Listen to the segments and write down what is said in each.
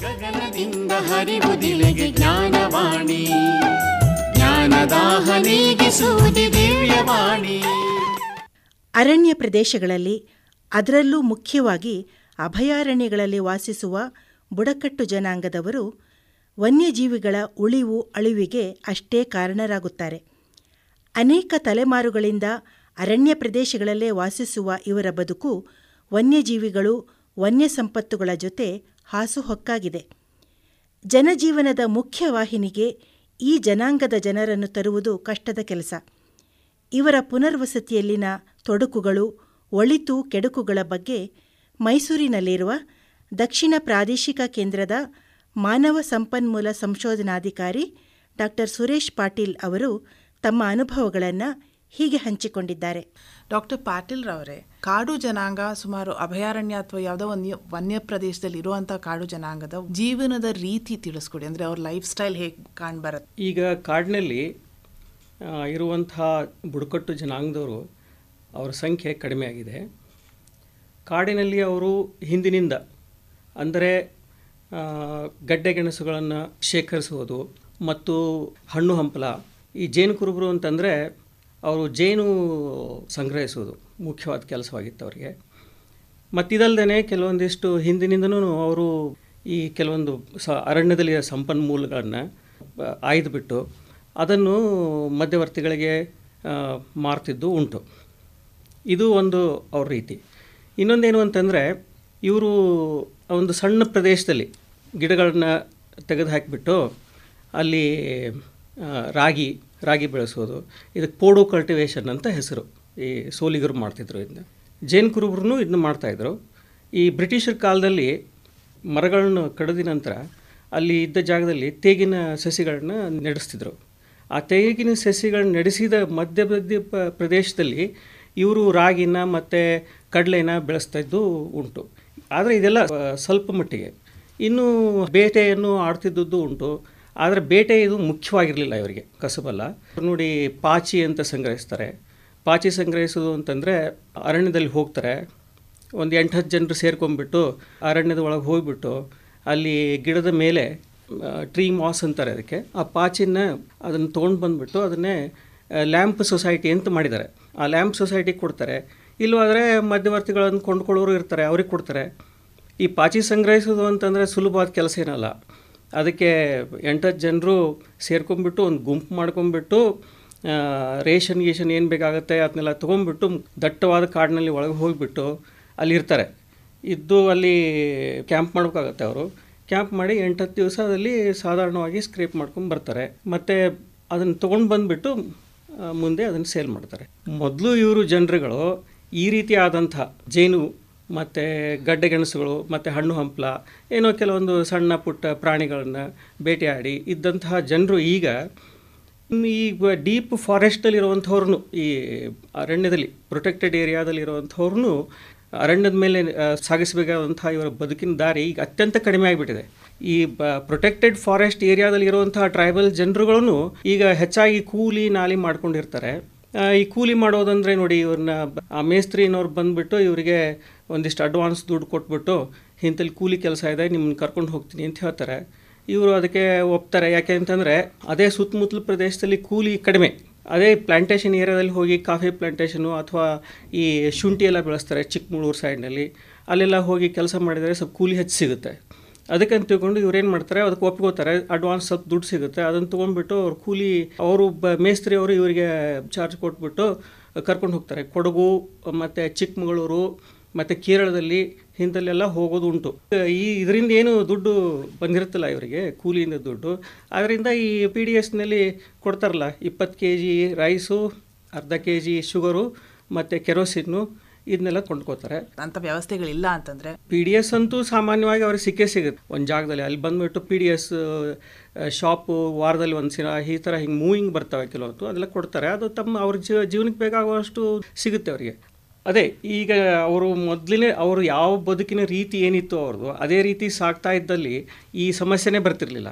ಗಗನದಿಂದ ಹರಿವುದಿಲೆಗೆ ಜ್ಞಾನವಾಣಿ. ಜ್ಞಾನದಾಹ ನೀಗಿಸುವುದಿ ದಿವ್ಯವಾಣಿ. ಅರಣ್ಯ ಪ್ರದೇಶಗಳಲ್ಲಿ ಅದರಲ್ಲೂ ಮುಖ್ಯವಾಗಿ ಅಭಯಾರಣ್ಯಗಳಲ್ಲಿ ವಾಸಿಸುವ ಬುಡಕಟ್ಟು ಜನಾಂಗದವರು ವನ್ಯಜೀವಿಗಳ ಉಳಿವು ಅಳಿವಿಗೆ ಅಷ್ಟೇ ಕಾರಣರಾಗುತ್ತಾರೆ. ಅನೇಕ ತಲೆಮಾರುಗಳಿಂದ ಅರಣ್ಯ ಪ್ರದೇಶಗಳಲ್ಲೇ ವಾಸಿಸುವ ಇವರ ಬದುಕು ವನ್ಯಜೀವಿಗಳು ವನ್ಯ ಸಂಪತ್ತುಗಳ ಜೊತೆ ಹಾಸುಹೊಕ್ಕಾಗಿದೆ ಜನಜೀವನದ ಮುಖ್ಯವಾಹಿನಿಗೆ ಈ ಜನಾಂಗದ ಜನರನ್ನು ತರುವುದು ಕಷ್ಟದ ಕೆಲಸ. ಇವರ ಪುನರ್ವಸತಿಯಲ್ಲಿನ ತೊಡಕುಗಳು, ಒಳಿತು ಕೆಡುಕುಗಳ ಬಗ್ಗೆ ಮೈಸೂರಿನಲ್ಲಿರುವ ದಕ್ಷಿಣ ಪ್ರಾದೇಶಿಕ ಕೇಂದ್ರದ ಮಾನವ ಸಂಪನ್ಮೂಲ ಸಂಶೋಧನಾಧಿಕಾರಿ ಡಾಕ್ಟರ್ ಸುರೇಶ್ ಪಾಟೀಲ್ ಅವರು ತಮ್ಮ ಅನುಭವಗಳನ್ನು ಹೀಗೆ ಹಂಚಿಕೊಂಡಿದ್ದಾರೆ. ಡಾಕ್ಟರ್ ಪಾಟೀಲ್ ರವರೇ ಕಾಡು ಜನಾಂಗ ಸುಮಾರು ಅಭಯಾರಣ್ಯ ಅಥವಾ ಯಾವುದೋ ಒಂದು ವನ್ಯ ಪ್ರದೇಶದಲ್ಲಿ ಇರುವಂತಹ ಕಾಡು ಜನಾಂಗದ ಜೀವನದ ರೀತಿ ತಿಳಿಸ್ಕೊಡಿ. ಅಂದ್ರೆ ಅವ್ರ ಲೈಫ್ ಸ್ಟೈಲ್ ಹೇಗೆ ಕಾಣ್ಬರತ್ತೆ ಈಗ ಕಾಡಿನಲ್ಲಿ ಇರುವಂತಹ ಇರುವಂಥ ಬುಡಕಟ್ಟು ಜನಾಂಗದವರು ಅವರ ಸಂಖ್ಯೆ ಕಡಿಮೆ ಆಗಿದೆ. ಕಾಡಿನಲ್ಲಿ ಅವರು ಹಿಂದಿನಿಂದ ಅಂದರೆ ಗಡ್ಡೆ ಗೆಣಸುಗಳನ್ನು ಶೇಖರಿಸುವುದು ಮತ್ತು ಹಣ್ಣು ಹಂಪಲ ಈ ಜೇನು ಕುರುಬರು ಅಂತಂದರೆ ಅವರು ಜೇನು ಸಂಗ್ರಹಿಸುವುದು ಮುಖ್ಯವಾದ ಕೆಲಸವಾಗಿತ್ತು ಅವರಿಗೆ. ಮತ್ತಿದಲ್ಲದೇ ಕೆಲವೊಂದಿಷ್ಟು ಹಿಂದಿನಿಂದನೂ ಅವರು ಈ ಕೆಲವೊಂದು ಸ ಅರಣ್ಯದಲ್ಲಿ ಸಂಪನ್ಮೂಲಗಳನ್ನು ಆಯ್ದುಬಿಟ್ಟು ಅದನ್ನು ಮಧ್ಯವರ್ತಿಗಳಿಗೆ ಮಾರ್ತಿದ್ದು ಉಂಟು. ಇದು ಒಂದು ಅವ್ರ ರೀತಿ. ಇನ್ನೊಂದೇನು ಅಂತಂದರೆ, ಇವರು ಒಂದು ಸಣ್ಣ ಪ್ರದೇಶದಲ್ಲಿ ಗಿಡಗಳನ್ನು ತೆಗೆದು ಹಾಕಿಬಿಟ್ಟು ಅಲ್ಲಿ ರಾಗಿ ರಾಗಿ ಬೆಳೆಸೋದು. ಇದಕ್ಕೆ ಪೋಡೋ ಕಲ್ಟಿವೇಷನ್ ಅಂತ ಹೆಸರು. ಈ ಸೋಲಿಗರು ಮಾಡ್ತಿದ್ರು ಇದನ್ನ. ಜೈನ್ ಕುರುಬರು ಇದನ್ನ ಮಾಡ್ತಾಯಿದ್ರು ಈ ಬ್ರಿಟಿಷರ ಕಾಲದಲ್ಲಿ ಮರಗಳನ್ನು ಕಡಿದ ನಂತರ ಅಲ್ಲಿ ಇದ್ದ ಜಾಗದಲ್ಲಿ ತೇಗಿನ ಸಸಿಗಳನ್ನ ನಡೆಸ್ತಿದ್ರು. ಆ ತೇಗಿನ ಸಸಿಗಳನ್ನ ನಡೆಸಿದ ಮಧ್ಯ ಪ್ರದೇಶದಲ್ಲಿ ಇವರು ರಾಗಿನ ಮತ್ತು ಕಡಲೆನ ಬೆಳೆಸ್ತಾ ಇದ್ದು ಉಂಟು. ಆದರೆ ಇದೆಲ್ಲ ಸ್ವಲ್ಪ ಮಟ್ಟಿಗೆ. ಇನ್ನೂ ಬೇಟೆಯನ್ನು ಆಡ್ತಿದ್ದದ್ದು ಉಂಟು. ಆದರೆ ಬೇಟೆ ಇದು ಮುಖ್ಯವಾಗಿರಲಿಲ್ಲ ಇವರಿಗೆ, ಕಸಬಲ್ಲ. ನೋಡಿ, ಪಾಚಿ ಅಂತ ಸಂಗ್ರಹಿಸ್ತಾರೆ. ಪಾಚಿ ಸಂಗ್ರಹಿಸೋದು ಅಂತಂದರೆ ಅರಣ್ಯದಲ್ಲಿ ಹೋಗ್ತಾರೆ. ಒಂದು ಎಂಟು ಹತ್ತು ಜನರು ಸೇರ್ಕೊಂಡ್ಬಿಟ್ಟು ಅರಣ್ಯದ ಒಳಗೆ ಹೋಗಿಬಿಟ್ಟು ಅಲ್ಲಿ ಗಿಡದ ಮೇಲೆ ಟ್ರೀ ಮಾಸ್ ಅಂತಾರೆ ಅದಕ್ಕೆ. ಆ ಪಾಚಿನ ಅದನ್ನು ತೊಗೊಂಡು ಬಂದುಬಿಟ್ಟು ಅದನ್ನೇ ಲ್ಯಾಂಪ್ ಸೊಸೈಟಿ ಅಂತ ಮಾಡಿದ್ದಾರೆ. ಆ ಲ್ಯಾಂಪ್ ಸೊಸೈಟಿಗೆ ಕೊಡ್ತಾರೆ. ಇಲ್ಲವಾದರೆ ಮಧ್ಯವರ್ತಿಗಳನ್ನು ಕೊಂಡ್ಕೊಳ್ಳೋರು ಇರ್ತಾರೆ, ಅವ್ರಿಗೆ ಕೊಡ್ತಾರೆ. ಈ ಪಾಚಿ ಸಂಗ್ರಹಿಸೋದು ಅಂತಂದರೆ ಸುಲಭವಾದ ಕೆಲಸ ಏನಲ್ಲ. ಅದಕ್ಕೆ ಎಂಟತ್ತು ಜನರು ಸೇರ್ಕೊಂಬಿಟ್ಟು ಒಂದು ಗುಂಪು ಮಾಡ್ಕೊಂಬಿಟ್ಟು ರೇಷನ್ ಗೀಷನ್ ಏನು ಬೇಕಾಗುತ್ತೆ ಅದನ್ನೆಲ್ಲ ತೊಗೊಂಡ್ಬಿಟ್ಟು ದಟ್ಟವಾದ ಕಾಡಿನಲ್ಲಿ ಒಳಗೆ ಹೋಗಿಬಿಟ್ಟು ಅಲ್ಲಿರ್ತಾರೆ. ಇದ್ದು ಅಲ್ಲಿ ಕ್ಯಾಂಪ್ ಮಾಡೋಕ್ಕಾಗತ್ತೆ ಅವರು. ಕ್ಯಾಂಪ್ ಮಾಡಿ ಎಂಟತ್ತು ದಿವಸ ಅದಲ್ಲಿ ಸಾಧಾರಣವಾಗಿ ಸ್ಕ್ರೇಪ್ ಮಾಡ್ಕೊಂಡು ಬರ್ತಾರೆ. ಮತ್ತು ಅದನ್ನು ತೊಗೊಂಡು ಬಂದುಬಿಟ್ಟು ಮುಂದೆ ಅದನ್ನು ಸೇಲ್ ಮಾಡ್ತಾರೆ. ಮೊದಲು ಇವರು ಜನರುಗಳು ಈ ರೀತಿಯಾದಂಥ ಜೇನು ಮತ್ತು ಗಡ್ಡೆ ಗೆಣಸುಗಳು, ಮತ್ತು ಹಣ್ಣು ಹಂಪಲ, ಏನೋ ಕೆಲವೊಂದು ಸಣ್ಣ ಪುಟ್ಟ ಪ್ರಾಣಿಗಳನ್ನು ಭೇಟಿಯಾಡಿ ಇದ್ದಂತಹ ಜನರು ಈಗ ಈ ಡೀಪ್ ಫಾರೆಸ್ಟಲ್ಲಿರುವಂಥವ್ರನ್ನು ಈ ಅರಣ್ಯದಲ್ಲಿ ಪ್ರೊಟೆಕ್ಟೆಡ್ ಏರಿಯಾದಲ್ಲಿ ಇರುವಂಥವ್ರನ್ನು ಅರಣ್ಯದ ಮೇಲೆ ಸಾಗಿಸಬೇಕಾದಂಥ ಇವರ ಬದುಕಿನ ದಾರಿ ಈಗ ಅತ್ಯಂತ ಕಡಿಮೆ ಆಗಿಬಿಟ್ಟಿದೆ. ಈ ಬ ಪ್ರೊಟೆಕ್ಟೆಡ್ ಫಾರೆಸ್ಟ್ ಏರಿಯಾದಲ್ಲಿ ಇರುವಂತಹ ಟ್ರೈಬಲ್ ಜನರುಗಳನ್ನು ಈಗ ಹೆಚ್ಚಾಗಿ ಕೂಲಿ, ನಾಲಿ ಮಾಡ್ಕೊಂಡಿರ್ತಾರೆ. ಈ ಕೂಲಿ ಮಾಡೋದಂದರೆ ನೋಡಿ ಇವ್ರನ್ನ ಆ ಮೇಸ್ತ್ರಿನವ್ರು ಬಂದುಬಿಟ್ಟು ಇವರಿಗೆ ಒಂದಿಷ್ಟು ಅಡ್ವಾನ್ಸ್ ದುಡ್ಡು ಕೊಟ್ಬಿಟ್ಟು ಇಂಥಲ್ಲಿ ಕೂಲಿ ಕೆಲಸ ಇದೆ, ನಿಮ್ಮನ್ನ ಕರ್ಕೊಂಡು ಹೋಗ್ತೀನಿ ಅಂತ ಹೇಳ್ತಾರೆ. ಇವರು ಅದಕ್ಕೆ ಒಪ್ತಾರೆ. ಯಾಕೆ ಅಂತಂದರೆ ಅದೇ ಸುತ್ತಮುತ್ತಲ ಪ್ರದೇಶದಲ್ಲಿ ಕೂಲಿ ಕಡಿಮೆ. ಅದೇ ಪ್ಲ್ಯಾಂಟೇಷನ್ ಏರಿಯಾದಲ್ಲಿ ಹೋಗಿ ಕಾಫಿ ಪ್ಲ್ಯಾಂಟೇಷನು ಅಥವಾ ಈ ಶುಂಠಿ ಎಲ್ಲ ಬೆಳೆಸ್ತಾರೆ ಚಿಕ್ಕಮಗಳೂರು ಸೈಡ್ನಲ್ಲಿ ಅಲ್ಲೆಲ್ಲ ಹೋಗಿ ಕೆಲಸ ಮಾಡಿದರೆ ಸ್ವಲ್ಪ ಕೂಲಿ ಹೆಚ್ಚು ಸಿಗುತ್ತೆ. ಅದಕ್ಕಂತ ತಿಳ್ಕೊಂಡು ಇವ್ರೇನು ಮಾಡ್ತಾರೆ, ಅದಕ್ಕೆ ಒಪ್ಕೋತಾರೆ. ಅಡ್ವಾನ್ಸ್ ಸ್ವಲ್ಪ ದುಡ್ಡು ಸಿಗುತ್ತೆ. ಅದನ್ನು ತೊಗೊಂಡ್ಬಿಟ್ಟು ಅವ್ರು ಕೂಲಿ, ಅವರು ಬ, ಮೇಸ್ತ್ರಿ ಅವರು ಇವರಿಗೆ ಚಾರ್ಜ್ ಕೊಟ್ಬಿಟ್ಟು ಕರ್ಕೊಂಡು ಹೋಗ್ತಾರೆ. ಕೊಡಗು, ಮತ್ತು ಚಿಕ್ಕಮಗಳೂರು, ಮತ್ತು ಕೇರಳದಲ್ಲಿ ಇಂಥಲ್ಲೆಲ್ಲ ಹೋಗೋದು ಉಂಟು. ಈ ಇದರಿಂದ ಏನು ದುಡ್ಡು ಬಂದಿರುತ್ತಲ್ಲ ಇವರಿಗೆ, ಕೂಲಿಯಿಂದ ದುಡ್ಡು. ಅದರಿಂದ ಈ ಪಿ ಡಿ ಎಸ್ನಲ್ಲಿ ಕೊಡ್ತಾರಲ್ಲ, ಇಪ್ಪತ್ತು ಕೆ ಜಿ ರೈಸು ಅರ್ಧ ಕೆ ಜಿ ಶುಗರು ಮತ್ತು ಕೆರೋಸಿನ್ನು ಇದನ್ನೆಲ್ಲ ಕೊಂಡ್ಕೋತಾರೆ ಅಂತ ವ್ಯವಸ್ಥೆಗಳಿಲ್ಲ ಅಂತಂದ್ರೆ? ಪಿ ಡಿ ಎಸ್ ಅಂತೂ ಸಾಮಾನ್ಯವಾಗಿ ಅವ್ರಿಗೆ ಸಿಕ್ಕೇ ಸಿಗುತ್ತೆ. ಒಂದು ಜಾಗದಲ್ಲಿ ಅಲ್ಲಿ ಬಂದುಬಿಟ್ಟು ಪಿ ಡಿ ಎಸ್ ಶಾಪು ವಾರದಲ್ಲಿ ಒಂದು ಸಿನ ಈ ಥರ ಹಿಂಗೆ ಮೂವಿಂಗ್ ಬರ್ತವೆ ಕೆಲವೊಂದು ಅದೆಲ್ಲ ಕೊಡ್ತಾರೆ. ಅದು ತಮ್ಮ ಅವ್ರ ಜೀವ ಜೀವನಕ್ಕೆ ಬೇಕಾಗುವಷ್ಟು ಸಿಗುತ್ತೆ ಅವರಿಗೆ. ಅದೇ ಈಗ ಅವರು ಮೊದಲನೇ ಅವರು ಯಾವ ಬದುಕಿನ ರೀತಿ ಏನಿತ್ತು ಅವ್ರದ್ದು ಅದೇ ರೀತಿ ಸಾಕ್ತಾ ಇದ್ದಲ್ಲಿ ಈ ಸಮಸ್ಯೆನೇ ಬರ್ತಿರಲಿಲ್ಲ.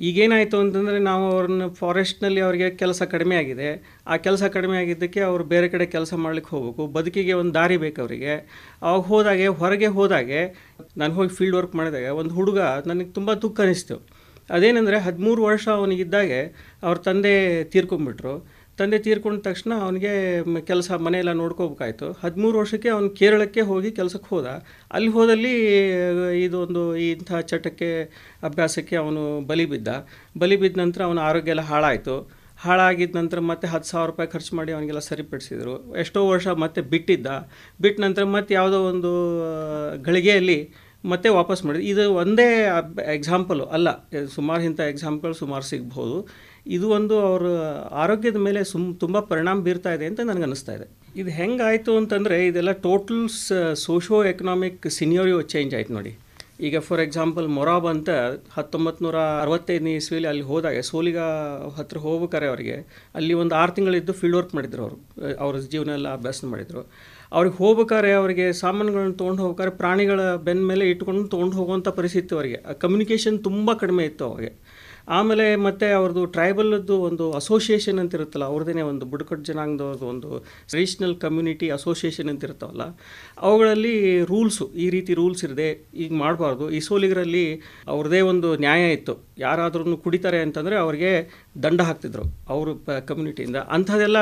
ಈಗೇನಾಯಿತು ಅಂತಂದರೆ ನಾವು ಅವ್ರನ್ನ ಫಾರೆಸ್ಟ್ನಲ್ಲಿ ಅವರಿಗೆ ಕೆಲಸ ಕಡಿಮೆ ಆಗಿದೆ. ಆ ಕೆಲಸ ಕಡಿಮೆ ಆಗಿದ್ದಕ್ಕೆ ಅವರು ಬೇರೆ ಕಡೆ ಕೆಲಸ ಮಾಡ್ಲಿಕ್ಕೆ ಹೋಗಬೇಕು. ಬದುಕಿಗೆ ಒಂದು ದಾರಿ ಬೇಕು ಅವರಿಗೆ. ಅವಾಗ ಹೋದಾಗೆ, ಹೊರಗೆ ಹೋದಾಗೆ, ನಾನು ಹೋಗಿ ಫೀಲ್ಡ್ ವರ್ಕ್ ಮಾಡಿದಾಗ ಒಂದು ಹುಡುಗ ನನಗೆ ತುಂಬ ದುಃಖ ಅನಿಸ್ತು. ಅದೇನೆಂದರೆ ಹದಿಮೂರು ವರ್ಷ ಅವನಿಗಿದ್ದಾಗೆ ಅವ್ರ ತಂದೆ ತೀರ್ಕೊಂಡ್ಬಿಟ್ರು ತಂದೆ ತೀರ್ಕೊಂಡ ತಕ್ಷಣ ಅವನಿಗೆ ಕೆಲಸ ಮನೆಯೆಲ್ಲ ನೋಡ್ಕೋಬೇಕಾಯ್ತು. ಹದಿಮೂರು ವರ್ಷಕ್ಕೆ ಅವನು ಕೇರಳಕ್ಕೆ ಹೋಗಿ ಕೆಲಸಕ್ಕೆ ಹೋದ. ಅಲ್ಲಿ ಹೋದಲ್ಲಿ ಇದೊಂದು ಇಂಥ ಚಟಕ್ಕೆ, ಅಭ್ಯಾಸಕ್ಕೆ ಅವನು ಬಲಿ ಬಿದ್ದ. ಬಲಿ ಬಿದ್ದ ನಂತರ ಅವನ ಆರೋಗ್ಯ ಎಲ್ಲ ಹಾಳಾಯಿತು. ಹಾಳಾಗಿದ್ದ ನಂತರ ಮತ್ತೆ ಹತ್ತು ಸಾವಿರ ರೂಪಾಯಿ ಖರ್ಚು ಮಾಡಿ ಅವನಿಗೆಲ್ಲ ಸರಿಪಡಿಸಿದರು. ಎಷ್ಟೋ ವರ್ಷ ಮತ್ತೆ ಬಿಟ್ಟಿದ್ದ. ಬಿಟ್ಟ ನಂತರ ಮತ್ತೆ ಯಾವುದೋ ಒಂದು ಗಳಿಗೆಯಲ್ಲಿ ಮತ್ತೆ ವಾಪಸ್ ಮಾಡಿದ್ರು. ಇದು ಒಂದೇ ಎಕ್ಸಾಂಪಲು ಅಲ್ಲ. ಸುಮಾರು ಇಂಥ ಎಕ್ಸಾಂಪಲ್ ಸುಮಾರು ಸಿಗ್ಬೋದು. ಇದು ಒಂದು ಅವರ ಆರೋಗ್ಯದ ಮೇಲೆ ಸುಮ್ ತುಂಬ ಪರಿಣಾಮ ಬೀರ್ತಾ ಇದೆ ಅಂತ ನನಗೆ ಅನ್ನಿಸ್ತಾ ಇದೆ. ಇದು ಹೆಂಗಾಯಿತು ಅಂತಂದರೆ ಇದೆಲ್ಲ total socio economic scenario change ಆಯ್ತು ನೋಡಿ. ಈಗ ಫಾರ್ ಎಕ್ಸಾಂಪಲ್ ಮೊರಾಬ್ ಅಂತ ಹತ್ತೊಂಬತ್ತು ನೂರ ಅರವತ್ತೈದನೇ ಇಸ್ವಿಲಿ ಅಲ್ಲಿ ಹೋದಾಗ, ಸೋಲಿಗ ಹತ್ರ ಹೋಗ್ಬೇಕಾರೆ ಅವರಿಗೆ, ಅಲ್ಲಿ ಒಂದು ಆರು ತಿಂಗಳಿದ್ದು ಫೀಲ್ಡ್ ವರ್ಕ್ ಮಾಡಿದ್ರು ಅವರು. ಅವ್ರ ಜೀವನ ಎಲ್ಲ ಅಭ್ಯಾಸ ಮಾಡಿದರು. ಅವ್ರಿಗೆ ಹೋಗ್ಬೇಕಾದ್ರೆ ಅವರಿಗೆ ಸಾಮಾನುಗಳನ್ನ ತೊಗೊಂಡು ಹೋಗ್ಬೇಕಾದ್ರೆ ಪ್ರಾಣಿಗಳ ಬೆನ್ನ ಮೇಲೆ ಇಟ್ಕೊಂಡು ತೊಗೊಂಡು ಹೋಗುವಂಥ ಪರಿಸ್ಥಿತಿ ಅವರಿಗೆ. ಕಮ್ಯುನಿಕೇಷನ್ ತುಂಬ ಕಡಿಮೆ ಇತ್ತು ಅವರಿಗೆ. ಆಮೇಲೆ ಮತ್ತೆ ಅವ್ರದ್ದು ಟ್ರೈಬಲ್ದು ಒಂದು ಅಸೋಸಿಯೇಷನ್ ಅಂತ ಇರುತ್ತಲ್ಲ, ಅವ್ರದ್ದೇ ಒಂದು ಬುಡಕಟ್ಟು ಜನಾಂಗದವ್ರದ್ದು ಒಂದು ಟ್ರೆಡಿಷ್ನಲ್ ಕಮ್ಯುನಿಟಿ ಅಸೋಸಿಯೇಷನ್ ಅಂತ ಇರ್ತಾವಲ್ಲ, ಅವುಗಳಲ್ಲಿ ರೂಲ್ಸು ಈ ರೀತಿ ರೂಲ್ಸ್ ಇರದೆ ಈಗ ಮಾಡಬಾರ್ದು. ಈ ಸೋಲಿಗರಲ್ಲಿ ಅವ್ರದ್ದೇ ಒಂದು ನ್ಯಾಯ ಇತ್ತು. ಯಾರಾದ್ರೂ ಕುಡಿತಾರೆ ಅಂತಂದರೆ ಅವ್ರಿಗೆ ದಂಡ ಹಾಕ್ತಿದ್ರು ಅವರು ಕಮ್ಯುನಿಟಿಯಿಂದ ಅಂಥದ್ದೆಲ್ಲ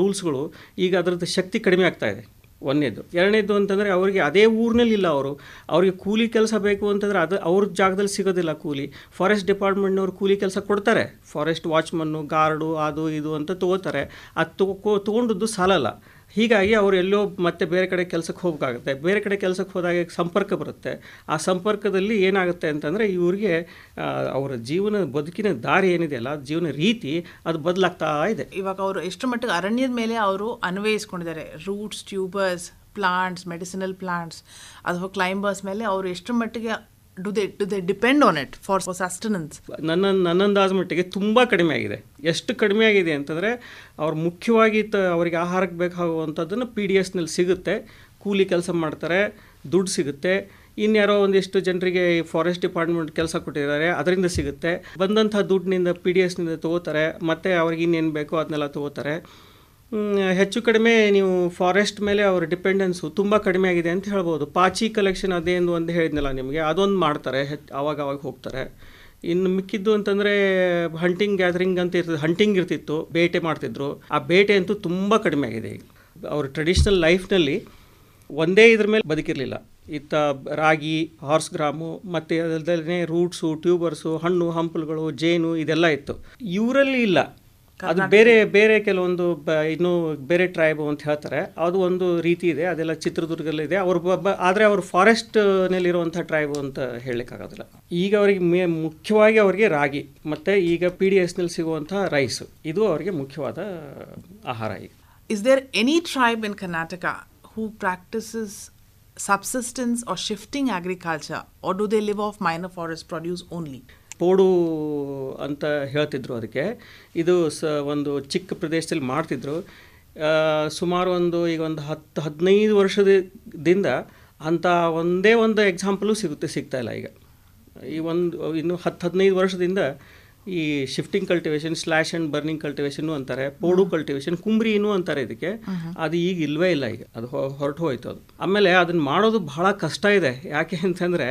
ರೂಲ್ಸ್ಗಳು ಈಗ ಅದರದ್ದು ಶಕ್ತಿ ಕಡಿಮೆ ಆಗ್ತಾ ಇದೆ. ಒಂದನೇದು ಎರಡನೇದು ಅಂತಂದರೆ ಅವರಿಗೆ ಅದೇ ಊರಿನಲ್ಲಿ ಇಲ್ಲ ಅವರು. ಅವರಿಗೆ ಕೂಲಿ ಕೆಲಸ ಬೇಕು ಅಂತಂದರೆ ಅದು ಅವ್ರ ಜಾಗದಲ್ಲಿ ಸಿಗೋದಿಲ್ಲ ಕೂಲಿ. ಫಾರೆಸ್ಟ್ ಡಿಪಾರ್ಟ್ಮೆಂಟ್ನವ್ರು ಕೂಲಿ ಕೆಲಸ ಕೊಡ್ತಾರೆ. ಫಾರೆಸ್ಟ್ ವಾಚ್ಮನ್ನು ಗಾರ್ಡು ಅದು, ಇದು ಅಂತ ತೊಗೋತಾರೆ. ಅದು ತಗೋ ತೊಗೊಂಡದ್ದು ಸಾಲಲ್ಲ. ಹೀಗಾಗಿ ಅವರು ಎಲ್ಲೋ ಮತ್ತೆ ಬೇರೆ ಕಡೆ ಕೆಲಸಕ್ಕೆ ಹೋಗಬೇಕಾಗುತ್ತೆ. ಬೇರೆ ಕಡೆ ಕೆಲಸಕ್ಕೆ ಹೋದಾಗ ಸಂಪರ್ಕ ಬರುತ್ತೆ? ಆ ಸಂಪರ್ಕದಲ್ಲಿ ಏನಾಗುತ್ತೆ ಅಂತಂದರೆ ಇವರಿಗೆ ಅವರ ಜೀವನ ಬದುಕಿನ ದಾರಿ ಏನಿದೆಯಲ್ಲ ಜೀವನ ರೀತಿ ಅದು ಬದಲಾಗ್ತಾ ಇದೆ. ಇವಾಗ ಅವರು ಎಷ್ಟು ಮಟ್ಟಿಗೆ ಅರಣ್ಯದ ಮೇಲೆ ಅವರು ಅನ್ವಯಿಸ್ಕೊಂಡಿದ್ದಾರೆ. Roots tubers plants medicinal plants ಅಥವಾ ಕ್ಲೈಂಬರ್ಸ್ ಮೇಲೆ ಅವರು ಎಷ್ಟು ಮಟ್ಟಿಗೆ do they do they depend on it for sustenance ನನ್ನ ನನ್ನ ಅಂದಾಜು ಮಟ್ಟಿಗೆ ತುಂಬ ಕಡಿಮೆ ಆಗಿದೆ. ಎಷ್ಟು ಕಡಿಮೆ ಆಗಿದೆ ಅಂತಂದರೆ ಅವ್ರು ಮುಖ್ಯವಾಗಿ ತ, ಅವರಿಗೆ ಆಹಾರಕ್ಕೆ ಬೇಕಾಗುವಂಥದ್ದನ್ನು ಪಿ ಡಿ ಎಸ್ನಲ್ಲಿ ಸಿಗುತ್ತೆ. ಕೂಲಿ ಕೆಲಸ ಮಾಡ್ತಾರೆ, ದುಡ್ಡು ಸಿಗುತ್ತೆ. ಇನ್ಯಾರೋ ಒಂದಿಷ್ಟು ಜನರಿಗೆ ಫಾರೆಸ್ಟ್ ಡಿಪಾರ್ಟ್ಮೆಂಟ್ ಕೆಲಸ ಕೊಟ್ಟಿದ್ದಾರೆ, ಅದರಿಂದ ಸಿಗುತ್ತೆ. ಬಂದಂಥ ದುಡ್ಡಿನಿಂದ ಪಿ ಡಿ ಎಸ್ನಿಂದ ತೊಗೋತಾರೆ, ಮತ್ತು ಅವ್ರಿಗೆ ಇನ್ನೇನು ಬೇಕೋ ಅದನ್ನೆಲ್ಲ ತೊಗೋತಾರೆ. ಹೆಚ್ಚು ಕಡಿಮೆ ನೀವು ಫಾರೆಸ್ಟ್ ಮೇಲೆ ಅವ್ರ ಡಿಪೆಂಡೆನ್ಸು ತುಂಬ ಕಡಿಮೆ ಆಗಿದೆ ಅಂತ ಹೇಳ್ಬೋದು. ಪಾಚಿ ಕಲೆಕ್ಷನ್ ಅದೇನು ಒಂದು ಹೇಳಿದ್ನಲ್ಲ ನಿಮಗೆ, ಅದೊಂದು ಮಾಡ್ತಾರೆ, ಹೆಚ್ಚು ಆವಾಗ ಹೋಗ್ತಾರೆ. ಇನ್ನು ಮಿಕ್ಕಿದ್ದು ಅಂತಂದರೆ ಹಂಟಿಂಗ್ ಗ್ಯಾದರಿಂಗ್ ಅಂತ ಇರ್ತದೆ ಹಂಟಿಂಗ್ ಇರ್ತಿತ್ತು, ಬೇಟೆ ಮಾಡ್ತಿದ್ರು. ಆ ಬೇಟೆ ಅಂತೂ ತುಂಬ ಕಡಿಮೆ ಆಗಿದೆ ಈಗ. ಅವ್ರ ಟ್ರೆಡಿಷ್ನಲ್ ಲೈಫ್ನಲ್ಲಿ ಒಂದೇ ಇದ್ರ ಮೇಲೆ ಬದುಕಿರಲಿಲ್ಲ. ಇತ್ತ ರಾಗಿ ಹಾರ್ಸ್ ಗ್ರಾಮು ಮತ್ತು ಅದಲ್ಲದೆ ರೂಟ್ಸು ಟ್ಯೂಬರ್ಸು ಹಣ್ಣು, ಹಂಪಲುಗಳು, ಜೇನು ಇದೆಲ್ಲ ಇತ್ತು. ಇವರಲ್ಲಿ ಇಲ್ಲ. ಅದು ಬೇರೆ ಬೇರೆ ಕೆಲವೊಂದು ಬ ಇನ್ನೂ ಬೇರೆ ಟ್ರೈಬ್ ಅಂತ ಹೇಳ್ತಾರೆ. ಅದು ಒಂದು ರೀತಿ ಇದೆ ಅದೆಲ್ಲ ಚಿತ್ರದುರ್ಗದಲ್ಲಿದೆ ಅವ್ರು ಆದರೆ ಅವರು ಫಾರೆಸ್ಟ್ನಲ್ಲಿರುವಂಥ ಟ್ರೈಬ್ ಅಂತ ಹೇಳಲಿಕ್ಕಾಗೋದಿಲ್ಲ. ಈಗ ಅವರಿಗೆ ಮೇ ಮುಖ್ಯವಾಗಿ ಅವರಿಗೆ ರಾಗಿ ಮತ್ತು ಈಗ ಪಿ ಡಿ ಎಸ್ನಲ್ಲಿ ಸಿಗುವಂಥ ರೈಸು ಇದು ಅವರಿಗೆ ಮುಖ್ಯವಾದ ಆಹಾರ ಈಗ. Is there any tribe in Karnataka who practises subsistence or shifting agriculture, or do they live off minor forest produce only? ಪೋಡು ಅಂತ ಹೇಳ್ತಿದ್ರು ಅದಕ್ಕೆ. ಇದು ಸ ಒಂದು ಚಿಕ್ಕ ಪ್ರದೇಶದಲ್ಲಿ ಮಾಡ್ತಿದ್ರು. ಸುಮಾರು ಒಂದು ಈಗ ಒಂದು ಹತ್ತು ಹದಿನೈದು ವರ್ಷದಿಂದ ಅಂಥ ಒಂದೇ ಒಂದು ಎಕ್ಸಾಂಪಲು ಸಿಗುತ್ತೆ, ಸಿಗ್ತಾ ಇಲ್ಲ ಈಗ. ಈ ಒಂದು, ಇನ್ನು ಹತ್ತು ಹದಿನೈದು ವರ್ಷದಿಂದ ಈ shifting cultivation slash and burning cultivation ಅಂತಾರೆ ಪೋಡು ಕಲ್ಟಿವೇಶನ್ ಕುಂಬ್ರಿನೂ ಅಂತಾರೆ ಇದಕ್ಕೆ. ಅದು ಈಗ ಇಲ್ವೇ ಇಲ್ಲ ಈಗ ಅದು ಹೊರಟು ಹೋಯ್ತು ಅದು. ಆಮೇಲೆ ಅದನ್ನು ಮಾಡೋದು ಬಹಳ ಕಷ್ಟ ಇದೆ. ಯಾಕೆ ಅಂತಂದರೆ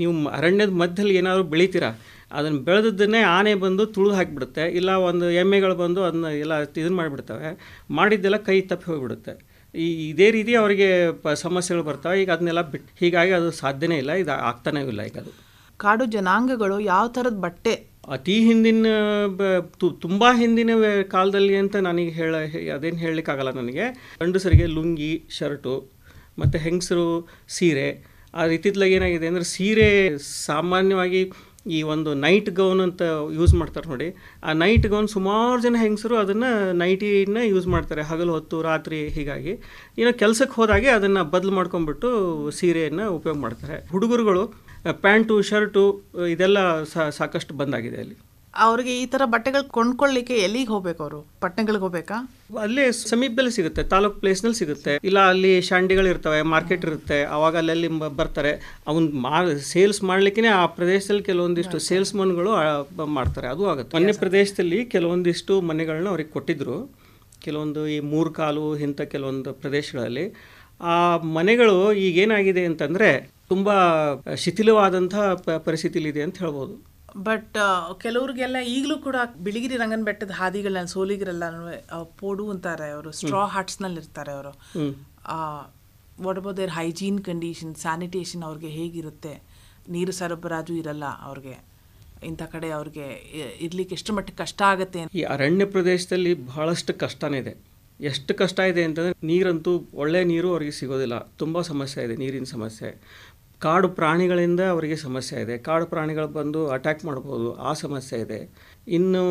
ನೀವು ಅರಣ್ಯದ ಮಧ್ಯದಲ್ಲಿ ಏನಾದರೂ ಬೆಳಿತೀರಾ ಅದನ್ನು ಬೆಳೆದದ್ದನ್ನೇ ಆನೆ ಬಂದು ತುಳಿದು ಹಾಕಿಬಿಡುತ್ತೆ ಇಲ್ಲ ಒಂದು ಎಮ್ಮೆಗಳು ಬಂದು ಅದನ್ನ ಎಲ್ಲ ಇದನ್ನು ಮಾಡಿಬಿಡ್ತವೆ ಮಾಡಿದ್ದೆಲ್ಲ ಕೈ ತಪ್ಪಿ ಹೋಗಿಬಿಡುತ್ತೆ. ಈ ಇದೇ ರೀತಿ ಅವರಿಗೆ ಪ ಸಮಸ್ಯೆಗಳು ಬರ್ತವೆ ಈಗ ಅದನ್ನೆಲ್ಲ ಬಿಟ್ಟು ಹೀಗಾಗಿ ಅದು ಸಾಧ್ಯನೇ ಇಲ್ಲ ಇದು ಆಗ್ತಾನೇ ಇಲ್ಲ ಈಗ ಅದು. ಕಾಡು ಜನಾಂಗಗಳು ಯಾವ ಥರದ ಬಟ್ಟೆ? ಅತಿ ಹಿಂದಿನ ತುಂಬ ಹಿಂದಿನ ಕಾಲದಲ್ಲಿ ಅಂತ ನನಗೆ ಹೇಳ ಅದೇನು ಹೇಳಲಿಕ್ಕಾಗಲ್ಲ ನನಗೆ. ಗಂಡಸರಿಗೆ ಲುಂಗಿ, ಶರ್ಟು, ಮತ್ತು ಹೆಂಗಸರು ಸೀರೆ. ಆ ರೀತಿದ್ಲಾಗ ಏನಾಗಿದೆ ಅಂದರೆ ಸೀರೆ ಸಾಮಾನ್ಯವಾಗಿ ಈ ಒಂದು ನೈಟ್ ಗೌನ್ ಅಂತ ಯೂಸ್ ಮಾಡ್ತಾರೆ ನೋಡಿ. ಆ ನೈಟ್ ಗೌನ್ ಸುಮಾರು ಜನ ಹೆಂಗಸರು ಅದನ್ನು ನೈಟಿನ ಯೂಸ್ ಮಾಡ್ತಾರೆ, ಹಗಲು ಹೊತ್ತು, ರಾತ್ರಿ ಹೀಗಾಗಿ. ಏನೋ ಕೆಲಸಕ್ಕೆ ಹೋದಾಗೆ ಅದನ್ನು ಬದಲು ಮಾಡ್ಕೊಂಡ್ಬಿಟ್ಟು ಸೀರೆಯನ್ನು ಉಪಯೋಗ ಮಾಡ್ತಾರೆ. ಹುಡುಗರುಗಳು ಪ್ಯಾಂಟು, ಶರ್ಟು, ಇದೆಲ್ಲ ಸಾಕಷ್ಟು ಬಂದಾಗಿದೆ ಅಲ್ಲಿ. ಅವ್ರಿಗೆ ಈ ಥರ ಬಟ್ಟೆಗಳು ಕೊಂಡ್ಕೊಳ್ಳಿಕ್ಕೆ ಎಲ್ಲಿಗೆ ಹೋಗ್ಬೇಕು ಅವರು? ಪಟ್ಟಣಗಳಿಗೆ ಹೋಗ್ಬೇಕಾ? ಅಲ್ಲೇ ಸಮೀಪದಲ್ಲಿ ಸಿಗುತ್ತೆ ತಾಲೂಕ್ ಪ್ಲೇಸ್ನಲ್ಲಿ ಸಿಗುತ್ತೆ. ಇಲ್ಲ ಅಲ್ಲಿ ಶಾಂಡಿಗಳು ಇರ್ತವೆ ಮಾರ್ಕೆಟ್ ಇರುತ್ತೆ ಅವಾಗ ಅಲ್ಲಲ್ಲಿ ಬರ್ತಾರೆ. ಅವನ್ ಮಾ ಸೇಲ್ಸ್ ಮಾಡ್ಲಿಕ್ಕೆ ಆ ಪ್ರದೇಶದಲ್ಲಿ ಕೆಲವೊಂದಿಷ್ಟು ಸೇಲ್ಸ್ ಮನ್ಗಳು ಮಾಡ್ತಾರೆ. ಅದು ಆಗುತ್ತೆ. ಮನೆ ಪ್ರದೇಶದಲ್ಲಿ ಕೆಲವೊಂದಿಷ್ಟು ಮನೆಗಳನ್ನ ಅವ್ರಿಗೆ ಕೊಟ್ಟಿದ್ರು. ಕೆಲವೊಂದು ಈ ಮೂರು ಕಾಲು ಇಂಥ ಕೆಲವೊಂದು ಪ್ರದೇಶಗಳಲ್ಲಿ. ಆ ಮನೆಗಳು ಈಗೇನಾಗಿದೆ ಅಂತಂದರೆ ತುಂಬ ಶಿಥಿಲವಾದಂಥ ಪರಿಸ್ಥಿತಿಲಿದೆ ಅಂತ ಹೇಳ್ಬೋದು. ಬಟ್ ಕೆಲವ್ರಿಗೆಲ್ಲ ಈಗಲೂ ಕೂಡ ಬಿಳಿಗಿರಿ ರಂಗನ ಬೆಟ್ಟದ ಹಾದಿಗಳನ್ನ ಸೋಲಿಗರೆಲ್ಲ ಪೋಡು ಅಂತಾರೆ ಅವರು ಸ್ಟ್ರಾ ಹಟ್ಸ್ನಲ್ಲಿ ಇರ್ತಾರೆ ಅವರು. What about their hygiene condition sanitation ಅವ್ರಿಗೆ ಹೇಗಿರುತ್ತೆ? ನೀರು ಸರಬರಾಜು ಇರಲ್ಲ ಅವ್ರಿಗೆ. ಇಂಥ ಕಡೆ ಅವ್ರಿಗೆ ಇರ್ಲಿಕ್ಕೆ ಎಷ್ಟು ಮಟ್ಟಿಗೆ ಕಷ್ಟ ಆಗುತ್ತೆ ಈ ಅರಣ್ಯ ಪ್ರದೇಶದಲ್ಲಿ ಬಹಳಷ್ಟು ಕಷ್ಟನೇ ಇದೆ. ಎಷ್ಟು ಕಷ್ಟ ಇದೆ ಅಂತಂದರೆ ನೀರಂತೂ ಒಳ್ಳೆ ನೀರು ಅವರಿಗೆ ಸಿಗೋದಿಲ್ಲ. ತುಂಬ ಸಮಸ್ಯೆ ಇದೆ ನೀರಿನ ಸಮಸ್ಯೆ. ಕಾಡು ಪ್ರಾಣಿಗಳಿಂದ ಅವರಿಗೆ ಸಮಸ್ಯೆ ಇದೆ. ಕಾಡು ಪ್ರಾಣಿಗಳು ಬಂದು ಅಟ್ಯಾಕ್ ಮಾಡ್ಬೋದು, ಆ ಸಮಸ್ಯೆ ಇದೆ. ಇನ್ನು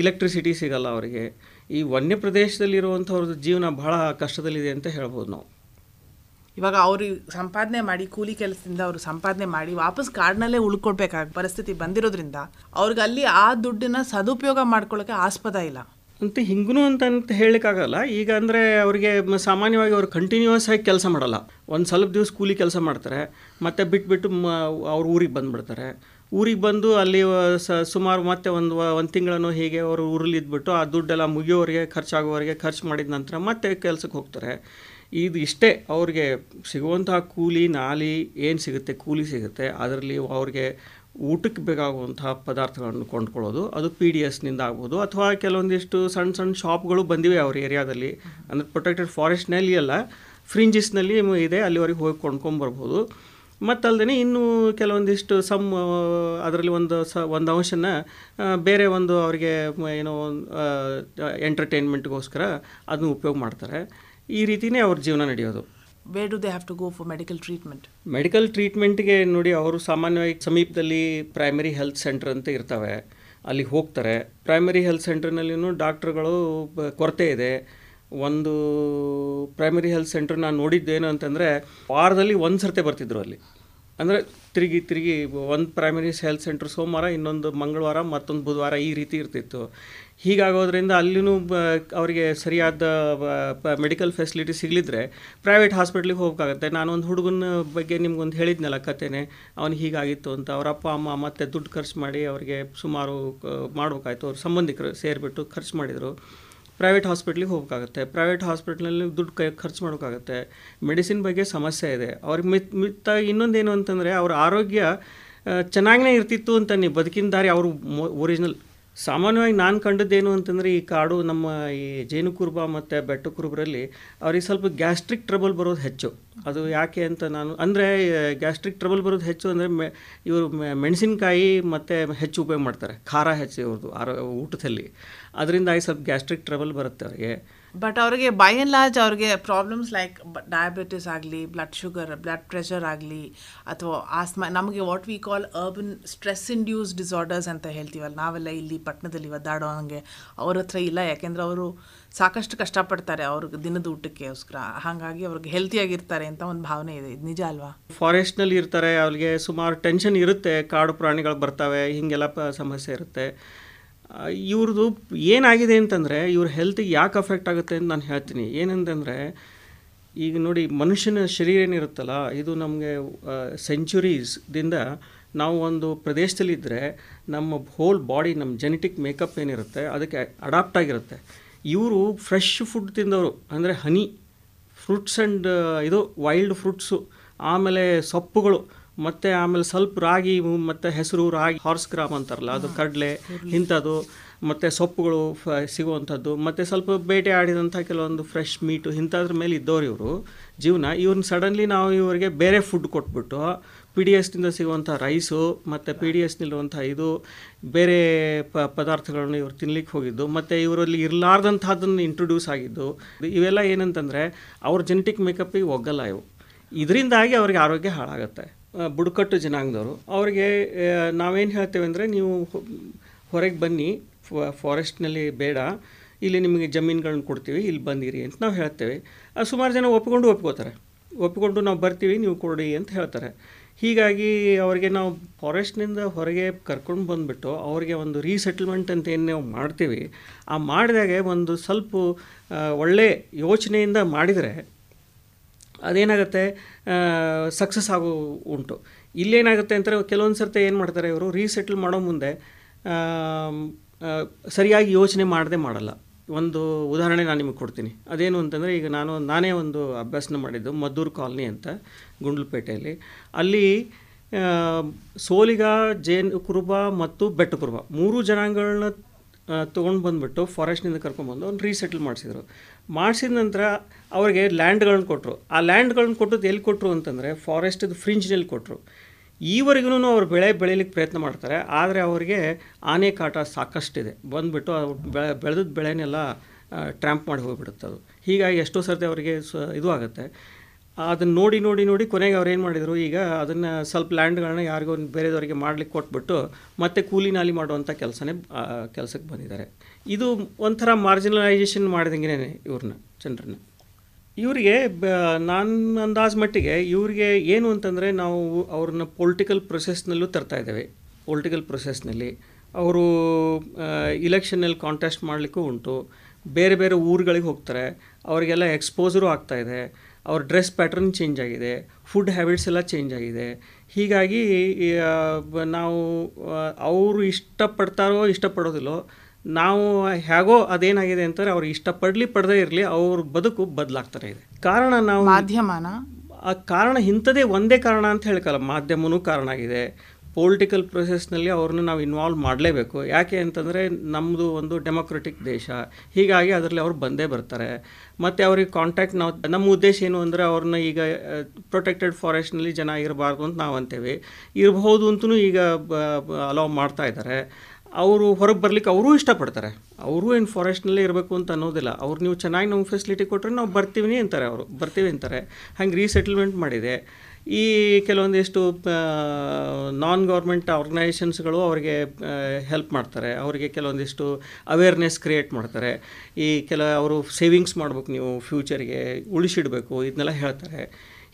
ಇಲೆಕ್ಟ್ರಿಸಿಟಿ ಸಿಗಲ್ಲ ಅವರಿಗೆ. ಈ ವನ್ಯ ಪ್ರದೇಶದಲ್ಲಿರುವಂಥವ್ರದ್ದು ಜೀವನ ಬಹಳ ಕಷ್ಟದಲ್ಲಿದೆ ಅಂತ ಹೇಳ್ಬೋದು ನಾವು. ಇವಾಗ ಅವರು ಸಂಪಾದನೆ ಮಾಡಿ, ಕೂಲಿ ಕೆಲಸದಿಂದ ಅವರು ಸಂಪಾದನೆ ಮಾಡಿ ವಾಪಸ್ ಕಾಡಿನಲ್ಲೇ ಉಳ್ಕೊಳ್ಬೇಕಾಗ ಪರಿಸ್ಥಿತಿ ಬಂದಿರೋದ್ರಿಂದ ಅವ್ರಿಗೆ ಅಲ್ಲಿ ಆ ದುಡ್ಡನ್ನ ಸದುಪಯೋಗ ಮಾಡ್ಕೊಳ್ಳೋಕೆ ಆಸ್ಪದ ಇಲ್ಲ. ಅಂತ ಹಿಂಗೂ ಅಂತ ಅಂತ ಹೇಳಲಿಕ್ಕಾಗಲ್ಲ. ಈಗ ಅಂದರೆ ಅವರಿಗೆ ಸಾಮಾನ್ಯವಾಗಿ ಅವ್ರು ಕಂಟಿನ್ಯೂಸ್ ಆಗಿ ಕೆಲಸ ಮಾಡಲ್ಲ. ಒಂದು ಸ್ವಲ್ಪ ದಿವಸ ಕೂಲಿ ಕೆಲಸ ಮಾಡ್ತಾರೆ. ಮತ್ತು ಬಿಟ್ಬಿಟ್ಟು ಮ ಅವ್ರ ಊರಿಗೆ ಬಂದುಬಿಡ್ತಾರೆ. ಊರಿಗೆ ಬಂದು ಅಲ್ಲಿ ಸ ಸುಮಾರು ಮತ್ತೆ ಒಂದು ಒಂದು ತಿಂಗಳನ್ನು ಹೀಗೆ ಅವರು ಊರಲ್ಲಿ ಇದ್ಬಿಟ್ಟು ಆ ದುಡ್ಡೆಲ್ಲ ಮುಗಿಯೋರಿಗೆ ಖರ್ಚಾಗೋವರೆಗೆ ಖರ್ಚು ಮಾಡಿದ ನಂತರ ಮತ್ತೆ ಕೆಲಸಕ್ಕೆ ಹೋಗ್ತಾರೆ. ಇದು ಇಷ್ಟೇ ಅವ್ರಿಗೆ ಸಿಗುವಂತಹ ಕೂಲಿ, ನಾಲಿ ಏನು ಸಿಗುತ್ತೆ? ಕೂಲಿ ಸಿಗುತ್ತೆ. ಅದರಲ್ಲಿ ಅವ್ರಿಗೆ ಊಟಕ್ಕೆ ಬೇಕಾಗುವಂತಹ ಪದಾರ್ಥಗಳನ್ನು ಕೊಂಡ್ಕೊಳ್ಳೋದು, ಅದು ಪಿ ಡಿ ಎಸ್ನಿಂದ ಆಗ್ಬೋದು ಅಥವಾ ಕೆಲವೊಂದಿಷ್ಟು ಸಣ್ಣ ಸಣ್ಣ ಶಾಪ್ಗಳು ಬಂದಿವೆ ಅವ್ರ ಏರಿಯಾದಲ್ಲಿ. ಅಂದರೆ ಪ್ರೊಟೆಕ್ಟೆಡ್ ಫಾರೆಸ್ಟ್ನಲ್ಲಿ ಎಲ್ಲ ಫ್ರಿಂಜಸ್ನಲ್ಲಿ ಇದೆ, ಅಲ್ಲಿವರೆಗೆ ಹೋಗಿ ಕೊಂಡ್ಕೊಂಬರ್ಬೋದು ಮತ್ತಲ್ಲದೆ ಇನ್ನೂ ಕೆಲವೊಂದಿಷ್ಟು ಸಮ್ ಅದರಲ್ಲಿ ಒಂದು ಸ, ಒಂದು ಅಂಶನ ಬೇರೆ ಒಂದು ಅವರಿಗೆ ಏನೋ ಏನೋ ಎಂಟರ್ಟೈನ್ಮೆಂಟ್ಗೋಸ್ಕರ ಅದನ್ನು ಉಪಯೋಗ ಮಾಡ್ತಾರೆ. ಈ ರೀತಿಯೇ ಅವ್ರ ಜೀವನ ನಡೆಯೋದು. Where do they have to go for medical treatment medical ಟ್ರೀಟ್ಮೆಂಟ್ಗೆ ನೋಡಿ, ಅವರು ಸಾಮಾನ್ಯವಾಗಿ ಸಮೀಪದಲ್ಲಿ ಪ್ರೈಮರಿ ಹೆಲ್ತ್ ಸೆಂಟರ್ ಅಂತ ಇರ್ತವೆ. ಅಲ್ಲಿ ಹೋಗ್ತಾರೆ. ಪ್ರೈಮರಿ ಹೆಲ್ತ್ ಸೆಂಟರ್ನಲ್ಲಿನೂ ಡಾಕ್ಟ್ರುಗಳು ಕೊರತೆ ಇದೆ. ಒಂದು ಪ್ರೈಮರಿ ಹೆಲ್ತ್ ಸೆಂಟರ್ ನಾನು ನೋಡಿದ್ದೇನು ಅಂತಂದರೆ, ವಾರದಲ್ಲಿ ಒಂದು ಸರ್ತೆ ಬರ್ತಿದ್ರು ಅಲ್ಲಿ. ಅಂದರೆ ತಿರುಗಿ ತಿರುಗಿ ಒಂದು ಪ್ರೈಮರಿ ಹೆಲ್ತ್ ಸೆಂಟ್ರ್ ಸೋಮವಾರ, ಇನ್ನೊಂದು ಮಂಗಳವಾರ, ಮತ್ತೊಂದು ಬುಧವಾರ ಈ ರೀತಿ ಇರ್ತಿತ್ತು. ಹೀಗಾಗೋದ್ರಿಂದ ಅಲ್ಲಿನೂ ಅವರಿಗೆ ಸರಿಯಾದ ಮೆಡಿಕಲ್ ಫೆಸಿಲಿಟಿ ಸಿಗಲಿದ್ರೆ ಪ್ರೈವೇಟ್ ಹಾಸ್ಪಿಟ್ಲಿಗೆ ಹೋಗೋಕ್ಕಾಗತ್ತೆ. ನಾನೊಂದು ಹುಡುಗನ ಬಗ್ಗೆ ನಿಮ್ಗೊಂದು ಹೇಳಿದ್ನಲ್ಲ ಕತೆನೆ, ಅವನು ಹೀಗಾಗಿತ್ತು ಅಂತ. ಅವರ ಅಪ್ಪ, ಅಮ್ಮ ಮತ್ತೆ ದುಡ್ಡು ಖರ್ಚು ಮಾಡಿ ಅವರಿಗೆ ಸುಮಾರು ಮಾಡಬೇಕಾಯ್ತು ಮಾಡ್ಬೇಕಾಯ್ತು. ಅವ್ರ ಸಂಬಂಧಿಕರು ಸೇರಿಬಿಟ್ಟು ಖರ್ಚು ಮಾಡಿದರು. ಪ್ರೈವೇಟ್ ಹಾಸ್ಪಿಟ್ಲಿಗೆ ಹೋಗೋಕ್ಕಾಗತ್ತೆ. ಪ್ರೈವೇಟ್ ಹಾಸ್ಪಿಟ್ಲಲ್ಲಿ ದುಡ್ಡು ಕೈ, ಖರ್ಚು ಮಾಡೋಕ್ಕಾಗತ್ತೆ. ಮೆಡಿಸಿನ್ ಬಗ್ಗೆ ಸಮಸ್ಯೆ ಇದೆ. ಅವ್ರಿಗೆ ಮಿತ್ ಮಿತ್ತ ಇನ್ನೊಂದೇನು ಅಂತಂದರೆ ಅವ್ರ ಆರೋಗ್ಯ ಚೆನ್ನಾಗೇ ಇರ್ತಿತ್ತು ಅಂತ ನೀವು ಬದುಕಿನ ದಾರಿ ಅವರು ಒರಿಜಿನಲ್ ಸಾಮಾನ್ಯವಾಗಿ ನಾನು ಕಂಡದ್ದೇನು ಅಂತಂದರೆ ಈ ಕಾಡು ನಮ್ಮ ಈ ಜೇನು ಕುರುಬ ಮತ್ತು ಬೆಟ್ಟ ಕುರುಬರಲ್ಲಿ ಅವ್ರಿಗೆ ಸ್ವಲ್ಪ ಗ್ಯಾಸ್ಟ್ರಿಕ್ ಟ್ರಬಲ್ ಬರೋದು ಹೆಚ್ಚು. ಅದು ಯಾಕೆ ಅಂತ ನಾನು, ಅಂದರೆ ಗ್ಯಾಸ್ಟ್ರಿಕ್ ಟ್ರಬಲ್ ಬರೋದು ಹೆಚ್ಚು ಅಂದರೆ ಮೆ, ಇವರು ಮೆಣಸಿನಕಾಯಿ ಮತ್ತು ಹೆಚ್ಚು ಉಪಯೋಗ ಮಾಡ್ತಾರೆ. ಖಾರ ಹೆಚ್ಚು ಇವ್ರದ್ದು, ಆರೋ, ಊಟದಲ್ಲಿ. ಅದರಿಂದಾಗಿ ಸ್ವಲ್ಪ ಗ್ಯಾಸ್ಟ್ರಿಕ್ ಟ್ರಬಲ್ ಬರುತ್ತೆ ಅವರಿಗೆ. ಬಟ್ ಅವ್ರಿಗೆ ಬೈ ಆ್ಯಂಡ್ ಲಾರ್ಜ್ ಅವ್ರಿಗೆ ಪ್ರಾಬ್ಲಮ್ಸ್ ಲೈಕ್ ಡಯಾಬಿಟಿಸ್ ಆಗಲಿ ಬ್ಲಡ್ ಶುಗರ್ ಬ್ಲಡ್ ಪ್ರೆಷರ್ ಆಗಲಿ ಅಥವಾ ಆಸ್ಮಾ ನಮಗೆ what we call urban stress induced disorders ಅಂತ ಹೇಳ್ತೀವಲ್ಲ, ನಾವೆಲ್ಲ ಇಲ್ಲಿ ಪಟ್ಟಣದಲ್ಲಿ ಒದ್ದಾಡೋ ಹಾಗೆ ಅವ್ರ ಹತ್ರ ಇಲ್ಲ. ಯಾಕೆಂದ್ರೆ ಅವರು ಸಾಕಷ್ಟು ಕಷ್ಟಪಡ್ತಾರೆ ಅವ್ರಿಗೆ ದಿನದ ಊಟಕ್ಕೋಸ್ಕರ. ಹಾಗಾಗಿ ಅವ್ರಿಗೆ ಹೆಲ್ತಿಯಾಗಿರ್ತಾರೆ ಅಂತ ಒಂದು ಭಾವನೆ ಇದೆ. ಇದು ನಿಜ ಅಲ್ವಾ? ಫಾರೆಸ್ಟ್ನಲ್ಲಿ ಇರ್ತಾರೆ ಅವ್ರಿಗೆ ಸುಮಾರು ಟೆನ್ಷನ್ ಇರುತ್ತೆ. ಕಾಡು ಪ್ರಾಣಿಗಳು ಬರ್ತವೆ, ಹೀಗೆಲ್ಲ ಸಮಸ್ಯೆ ಇರುತ್ತೆ. ಇವ್ರದ್ದು ಏನಾಗಿದೆ ಅಂತಂದರೆ ಇವ್ರ ಹೆಲ್ತಿಗೆ ಯಾಕೆ ಅಫೆಕ್ಟ್ ಆಗುತ್ತೆ ಅಂತ ನಾನು ಹೇಳ್ತೀನಿ. ಏನಂತಂದರೆ, ಈಗ ನೋಡಿ ಮನುಷ್ಯನ ಶರೀರ ಏನಿರುತ್ತಲ್ಲ, ಇದು ನಮಗೆ ಸೆಂಚುರೀಸ್ದಿಂದ ನಾವು ಒಂದು ಪ್ರದೇಶದಲ್ಲಿದ್ದರೆ ನಮ್ಮ ಹೋಲ್ ಬಾಡಿ ನಮ್ಮ ಜೆನೆಟಿಕ್ ಮೇಕಪ್ ಏನಿರುತ್ತೆ, ಅದಕ್ಕೆ ಅಡಾಪ್ಟ್ ಆಗಿರುತ್ತೆ. ಇವರು ಫ್ರೆಶ್ ಫುಡ್ ತಿಂದವರು, ಅಂದರೆ ಹನಿ ಫ್ರೂಟ್ಸ್ ಆ್ಯಂಡ್ ಇದು ವೈಲ್ಡ್ ಫ್ರೂಟ್ಸು ಆಮೇಲೆ ಸೊಪ್ಪುಗಳು ಮತ್ತು ಆಮೇಲೆ ಸ್ವಲ್ಪ ರಾಗಿ ಮತ್ತು ಹೆಸರು ರಾಗಿ ಹಾರ್ಸ್ ಗ್ರಾಮ್ ಅಂತಾರಲ್ಲ ಅದು ಕಡಲೆ ಇಂಥದ್ದು ಮತ್ತು ಸೊಪ್ಪುಗಳು ಫ ಸಿಗುವಂಥದ್ದು ಮತ್ತು ಸ್ವಲ್ಪ ಬೇಟೆ ಆಡಿದಂಥ ಕೆಲವೊಂದು ಫ್ರೆಶ್ ಮೀಟು ಇಂಥದ್ರ ಮೇಲೆ ಇದ್ದವ್ರು ಇವರು ಜೀವನ ಇವ್ರನ್ನ ಸಡನ್ಲಿ ನಾವು ಇವರಿಗೆ ಬೇರೆ ಫುಡ್ ಕೊಟ್ಬಿಟ್ಟು ಪಿ ಡಿ ಎಸ್ನಿಂದ ಸಿಗುವಂಥ ರೈಸು ಮತ್ತು ಪಿ ಡಿ ಎಸ್ನಲ್ಲಿರುವಂಥ ಇದು ಬೇರೆ ಪ ಪದಾರ್ಥಗಳನ್ನು ಇವ್ರು ತಿನ್ಲಿಕ್ಕೆ ಹೋಗಿದ್ದು ಮತ್ತು ಇವರಲ್ಲಿ ಇರಲಾರ್ದಂಥದ್ದನ್ನು ಇಂಟ್ರೊಡ್ಯೂಸ್ ಆಗಿದ್ದು ಇವೆಲ್ಲ ಏನಂತಂದರೆ ಅವ್ರ ಜೆನೆಟಿಕ್ ಮೇಕಪ್ಪಿಗೆ ಒಗ್ಗಲ್ಲ ಇವು. ಇದರಿಂದಾಗಿ ಅವ್ರಿಗೆ ಆರೋಗ್ಯ ಹಾಳಾಗುತ್ತೆ. ಬುಡಕಟ್ಟು ಜನಾಂಗದವರು. ಅವರಿಗೆ ನಾವೇನು ಹೇಳ್ತೇವೆ ಅಂದರೆ ನೀವು ಹೊರಗೆ ಬನ್ನಿ ಫಾರೆಸ್ಟ್ನಲ್ಲಿ ಬೇಡ, ಇಲ್ಲಿ ನಿಮಗೆ ಜಮೀನುಗಳನ್ನ ಕೊಡ್ತೀವಿ, ಇಲ್ಲಿ ಬಂದಿರಿ ಅಂತ ನಾವು ಹೇಳ್ತೇವೆ. ಸುಮಾರು ಜನ ಒಪ್ಕೊಂಡು ಒಪ್ಕೋತಾರೆ. ಒಪ್ಪಿಕೊಂಡು ನಾವು ಬರ್ತೀವಿ, ನೀವು ಕೊಡಿ ಅಂತ ಹೇಳ್ತಾರೆ. ಹೀಗಾಗಿ ಅವರಿಗೆ ನಾವು ಫಾರೆಸ್ಟ್ನಿಂದ ಹೊರಗೆ ಕರ್ಕೊಂಡು ಬಂದುಬಿಟ್ಟು ಅವರಿಗೆ ಒಂದು ರೀಸೆಟ್ಲ್ಮೆಂಟ್ ಅಂತ ಏನು ನಾವು ಮಾಡ್ತೀವಿ, ಆ ಮಾಡಿದಾಗೆ ಒಂದು ಸ್ವಲ್ಪ ಒಳ್ಳೆ ಯೋಚನೆಯಿಂದ ಮಾಡಿದರೆ ಅದೇನಾಗುತ್ತೆ? ಸಕ್ಸಸ್ ಆಗೋ ಉಂಟು. ಇಲ್ಲೇನಾಗುತ್ತೆ ಅಂತಾರೆ, ಕೆಲವೊಂದು ಸರ್ತಿ ಏನು ಮಾಡ್ತಾರೆ ಇವರು? ರೀಸೆಟ್ಲ್ ಮಾಡೋ ಮುಂದೆ ಸರಿಯಾಗಿ ಯೋಚನೆ ಮಾಡದೆ ಮಾಡಲ್ಲ. ಒಂದು ಉದಾಹರಣೆ ನಾನು ನಿಮಗೆ ಕೊಡ್ತೀನಿ. ಅದೇನು ಅಂತಂದರೆ, ಈಗ ನಾನು, ನಾನೇ ಒಂದು ಅಭ್ಯಾಸನ ಮಾಡಿದ್ದು, ಮದ್ದೂರು ಕಾಲನಿ ಅಂತ, ಗುಂಡ್ಲುಪೇಟೆಯಲ್ಲಿ. ಅಲ್ಲಿ ಸೋಲಿಗ, ಜೇನು ಕುರುಬ ಮತ್ತು ಬೆಟ್ಟ ಕುರುಬ, ಮೂರು ಜನಾಂಗಗಳನ್ನ ತೊಗೊಂಡು ಬಂದುಬಿಟ್ಟು ಫಾರೆಸ್ಟ್ನಿಂದ ಕರ್ಕೊಂಡ್ಬಂದು ಅವ್ನು ರೀಸೆಟ್ಲ್ ಮಾಡಿಸಿದ್ರು. ಮಾಡಿಸಿದ ನಂತರ ಅವರಿಗೆ ಲ್ಯಾಂಡ್ಗಳನ್ನ ಕೊಟ್ಟರು ಆ ಲ್ಯಾಂಡ್ಗಳನ್ನ ಕೊಟ್ಟದ್ದು ಎಲ್ಲಿ ಕೊಟ್ಟರು ಅಂತಂದರೆ ಫಾರೆಸ್ಟ್ದು ಫ್ರಿಂಜ್ನಲ್ಲಿ ಕೊಟ್ಟರು ಈವರೆಗೂ ಅವ್ರು ಬೆಳೆ ಬೆಳೀಲಿಕ್ಕೆ ಪ್ರಯತ್ನ ಮಾಡ್ತಾರೆ. ಆದರೆ ಅವರಿಗೆ ಆನೆ ಕಾಟ ಸಾಕಷ್ಟಿದೆ. ಬಂದುಬಿಟ್ಟು ಅವ್ರು ಬೆಳೆ ಬೆಳೆದ ಬೆಳೆನೆಲ್ಲ ಟ್ರ್ಯಾಂಪ್ ಮಾಡಿ ಹೋಗಿಬಿಡುತ್ತೆ ಅದು ಹೀಗಾಗಿ ಎಷ್ಟೋ ಸರ್ತಿ ಅವರಿಗೆ ಸ, ಇದು ಆಗುತ್ತೆ. ಅದನ್ನು ನೋಡಿ ನೋಡಿ ನೋಡಿ ಕೊನೆಗೆ ಅವ್ರು ಏನು ಮಾಡಿದರು, ಈಗ ಅದನ್ನು ಸ್ವಲ್ಪ ಲ್ಯಾಂಡ್ಗಳನ್ನ ಯಾರಿಗೋ ಬೇರೆದವರಿಗೆ ಮಾಡ್ಲಿಕ್ಕೆ ಕೊಟ್ಬಿಟ್ಟು ಮತ್ತೆ ಕೂಲಿ ನಾಲಿ ಮಾಡುವಂಥ ಕೆಲಸನೇ ಕೆಲಸಕ್ಕೆ ಬಂದಿದ್ದಾರೆ. ಇದು ಒಂಥರ ಮಾರ್ಜಿನಲೈಸೇಷನ್ ಮಾಡಿದಂಗೆ ಇವ್ರನ್ನ ಜನರನ್ನ ಇವರಿಗೆ ಬ, ನಾನು ಅಂದಾಜು ಮಟ್ಟಿಗೆ ಇವರಿಗೆ ಏನು ಅಂತಂದರೆ ನಾವು ಅವ್ರನ್ನ ಪೊಲಿಟಿಕಲ್ ಪ್ರೊಸೆಸ್ನಲ್ಲೂ ತರ್ತಾ ಇದ್ದೇವೆ. ಪೊಲಿಟಿಕಲ್ ಪ್ರೊಸೆಸ್ನಲ್ಲಿ ಅವರು ಇಲೆಕ್ಷನಲ್ಲಿ ಕಾಂಟೆಸ್ಟ್ ಮಾಡಲಿಕ್ಕೂ ಉಂಟು. ಬೇರೆ ಬೇರೆ ಊರುಗಳಿಗೆ ಹೋಗ್ತಾರೆ. ಅವರಿಗೆಲ್ಲ ಎಕ್ಸ್ಪೋಸರು ಆಗ್ತಾಯಿದೆ ಅವ್ರ ಡ್ರೆಸ್ ಪ್ಯಾಟ್ರನ್ ಚೇಂಜ್ ಆಗಿದೆ ಫುಡ್ ಹ್ಯಾಬಿಟ್ಸ್ ಎಲ್ಲ ಚೇಂಜ್ ಆಗಿದೆ. ಹೀಗಾಗಿ ನಾವು ಅವರು ಇಷ್ಟಪಡ್ತಾರೋ ಇಷ್ಟಪಡೋದಿಲ್ಲೋ ನಾವು ಹೇಗೋ ಅದೇನಾಗಿದೆ ಅಂತಾರೆ ಅವ್ರು ಇಷ್ಟಪಡಲಿ ಪಡದೇ ಇರಲಿ ಅವ್ರ ಬದುಕು ಬದಲಾಗ್ತಾರೆ ಇದೆ. ಕಾರಣ ನಾವು ಮಾಧ್ಯಮನ? ಆ ಕಾರಣ ಇಂಥದೇ ಒಂದೇ ಕಾರಣ ಅಂತ ಹೇಳ್ಕಲ್ಲ ಮಾಧ್ಯಮನೂ ಕಾರಣ ಆಗಿದೆ. ಪೊಲಿಟಿಕಲ್ ಪ್ರೊಸೆಸ್ನಲ್ಲಿ ಅವ್ರನ್ನ ನಾವು ಇನ್ವಾಲ್ವ್ ಮಾಡಲೇಬೇಕು. ಯಾಕೆ ಅಂತಂದರೆ ನಮ್ಮದು ಒಂದು ಡೆಮೊಕ್ರೆಟಿಕ್ ದೇಶ. ಹೀಗಾಗಿ ಅದರಲ್ಲಿ ಅವ್ರು ಬಂದೇ ಬರ್ತಾರೆ. ಮತ್ತು ಅವ್ರಿಗೆ ಕಾಂಟ್ಯಾಕ್ಟ್ ನಾವು, ನಮ್ಮ ಉದ್ದೇಶ ಏನು ಅಂದರೆ ಅವ್ರನ್ನ ಈಗ ಪ್ರೊಟೆಕ್ಟೆಡ್ ಫಾರೆಸ್ಟ್ನಲ್ಲಿ ಜನ ಇರಬಾರ್ದು ಅಂತ ನಾವು ಅಂತೇವೆ. ಇರಬಹುದು ಅಂತೂ ಈಗ ಅಲೌ ಮಾಡ್ತಾ ಇದ್ದಾರೆ ಅವರು ಹೊರಗೆ ಬರ್ಲಿಕ್ಕೆ ಅವರೂ ಇಷ್ಟಪಡ್ತಾರೆ. ಅವರು ಏನು ಫಾರೆಸ್ಟ್ನಲ್ಲೇ ಇರಬೇಕು ಅಂತ ಅನ್ನೋದಿಲ್ಲ. ಅವ್ರು ನೀವು ಚೆನ್ನಾಗಿ ನಮ್ಗೆ ಫೆಸಿಲಿಟಿ ಕೊಟ್ಟರೆ ನಾವು ಬರ್ತೀವಿ ಅಂತಾರೆ ಅವರು. ಬರ್ತೀವಿ ಅಂತಾರೆ. ಹಂಗೆ ರೀಸೆಟಲ್ಮೆಂಟ್ ಮಾಡಿದೆ. ಈ ಕೆಲವೊಂದಿಷ್ಟು ನಾನ್ ಗೌರ್ಮೆಂಟ್ ಆರ್ಗನೈಸೇಷನ್ಸ್ಗಳು ಅವರಿಗೆ ಹೆಲ್ಪ್ ಮಾಡ್ತಾರೆ. ಅವರಿಗೆ ಕೆಲವೊಂದಿಷ್ಟು ಅವೇರ್ನೆಸ್ ಕ್ರಿಯೇಟ್ ಮಾಡ್ತಾರೆ. ಈ ಕೆಲ, ಅವರು ಸೇವಿಂಗ್ಸ್ ಮಾಡ್ಬೇಕು ನೀವು ಫ್ಯೂಚರ್ಗೆ ಉಳಿಸಿಡಬೇಕು, ಇದನ್ನೆಲ್ಲ ಹೇಳ್ತಾರೆ.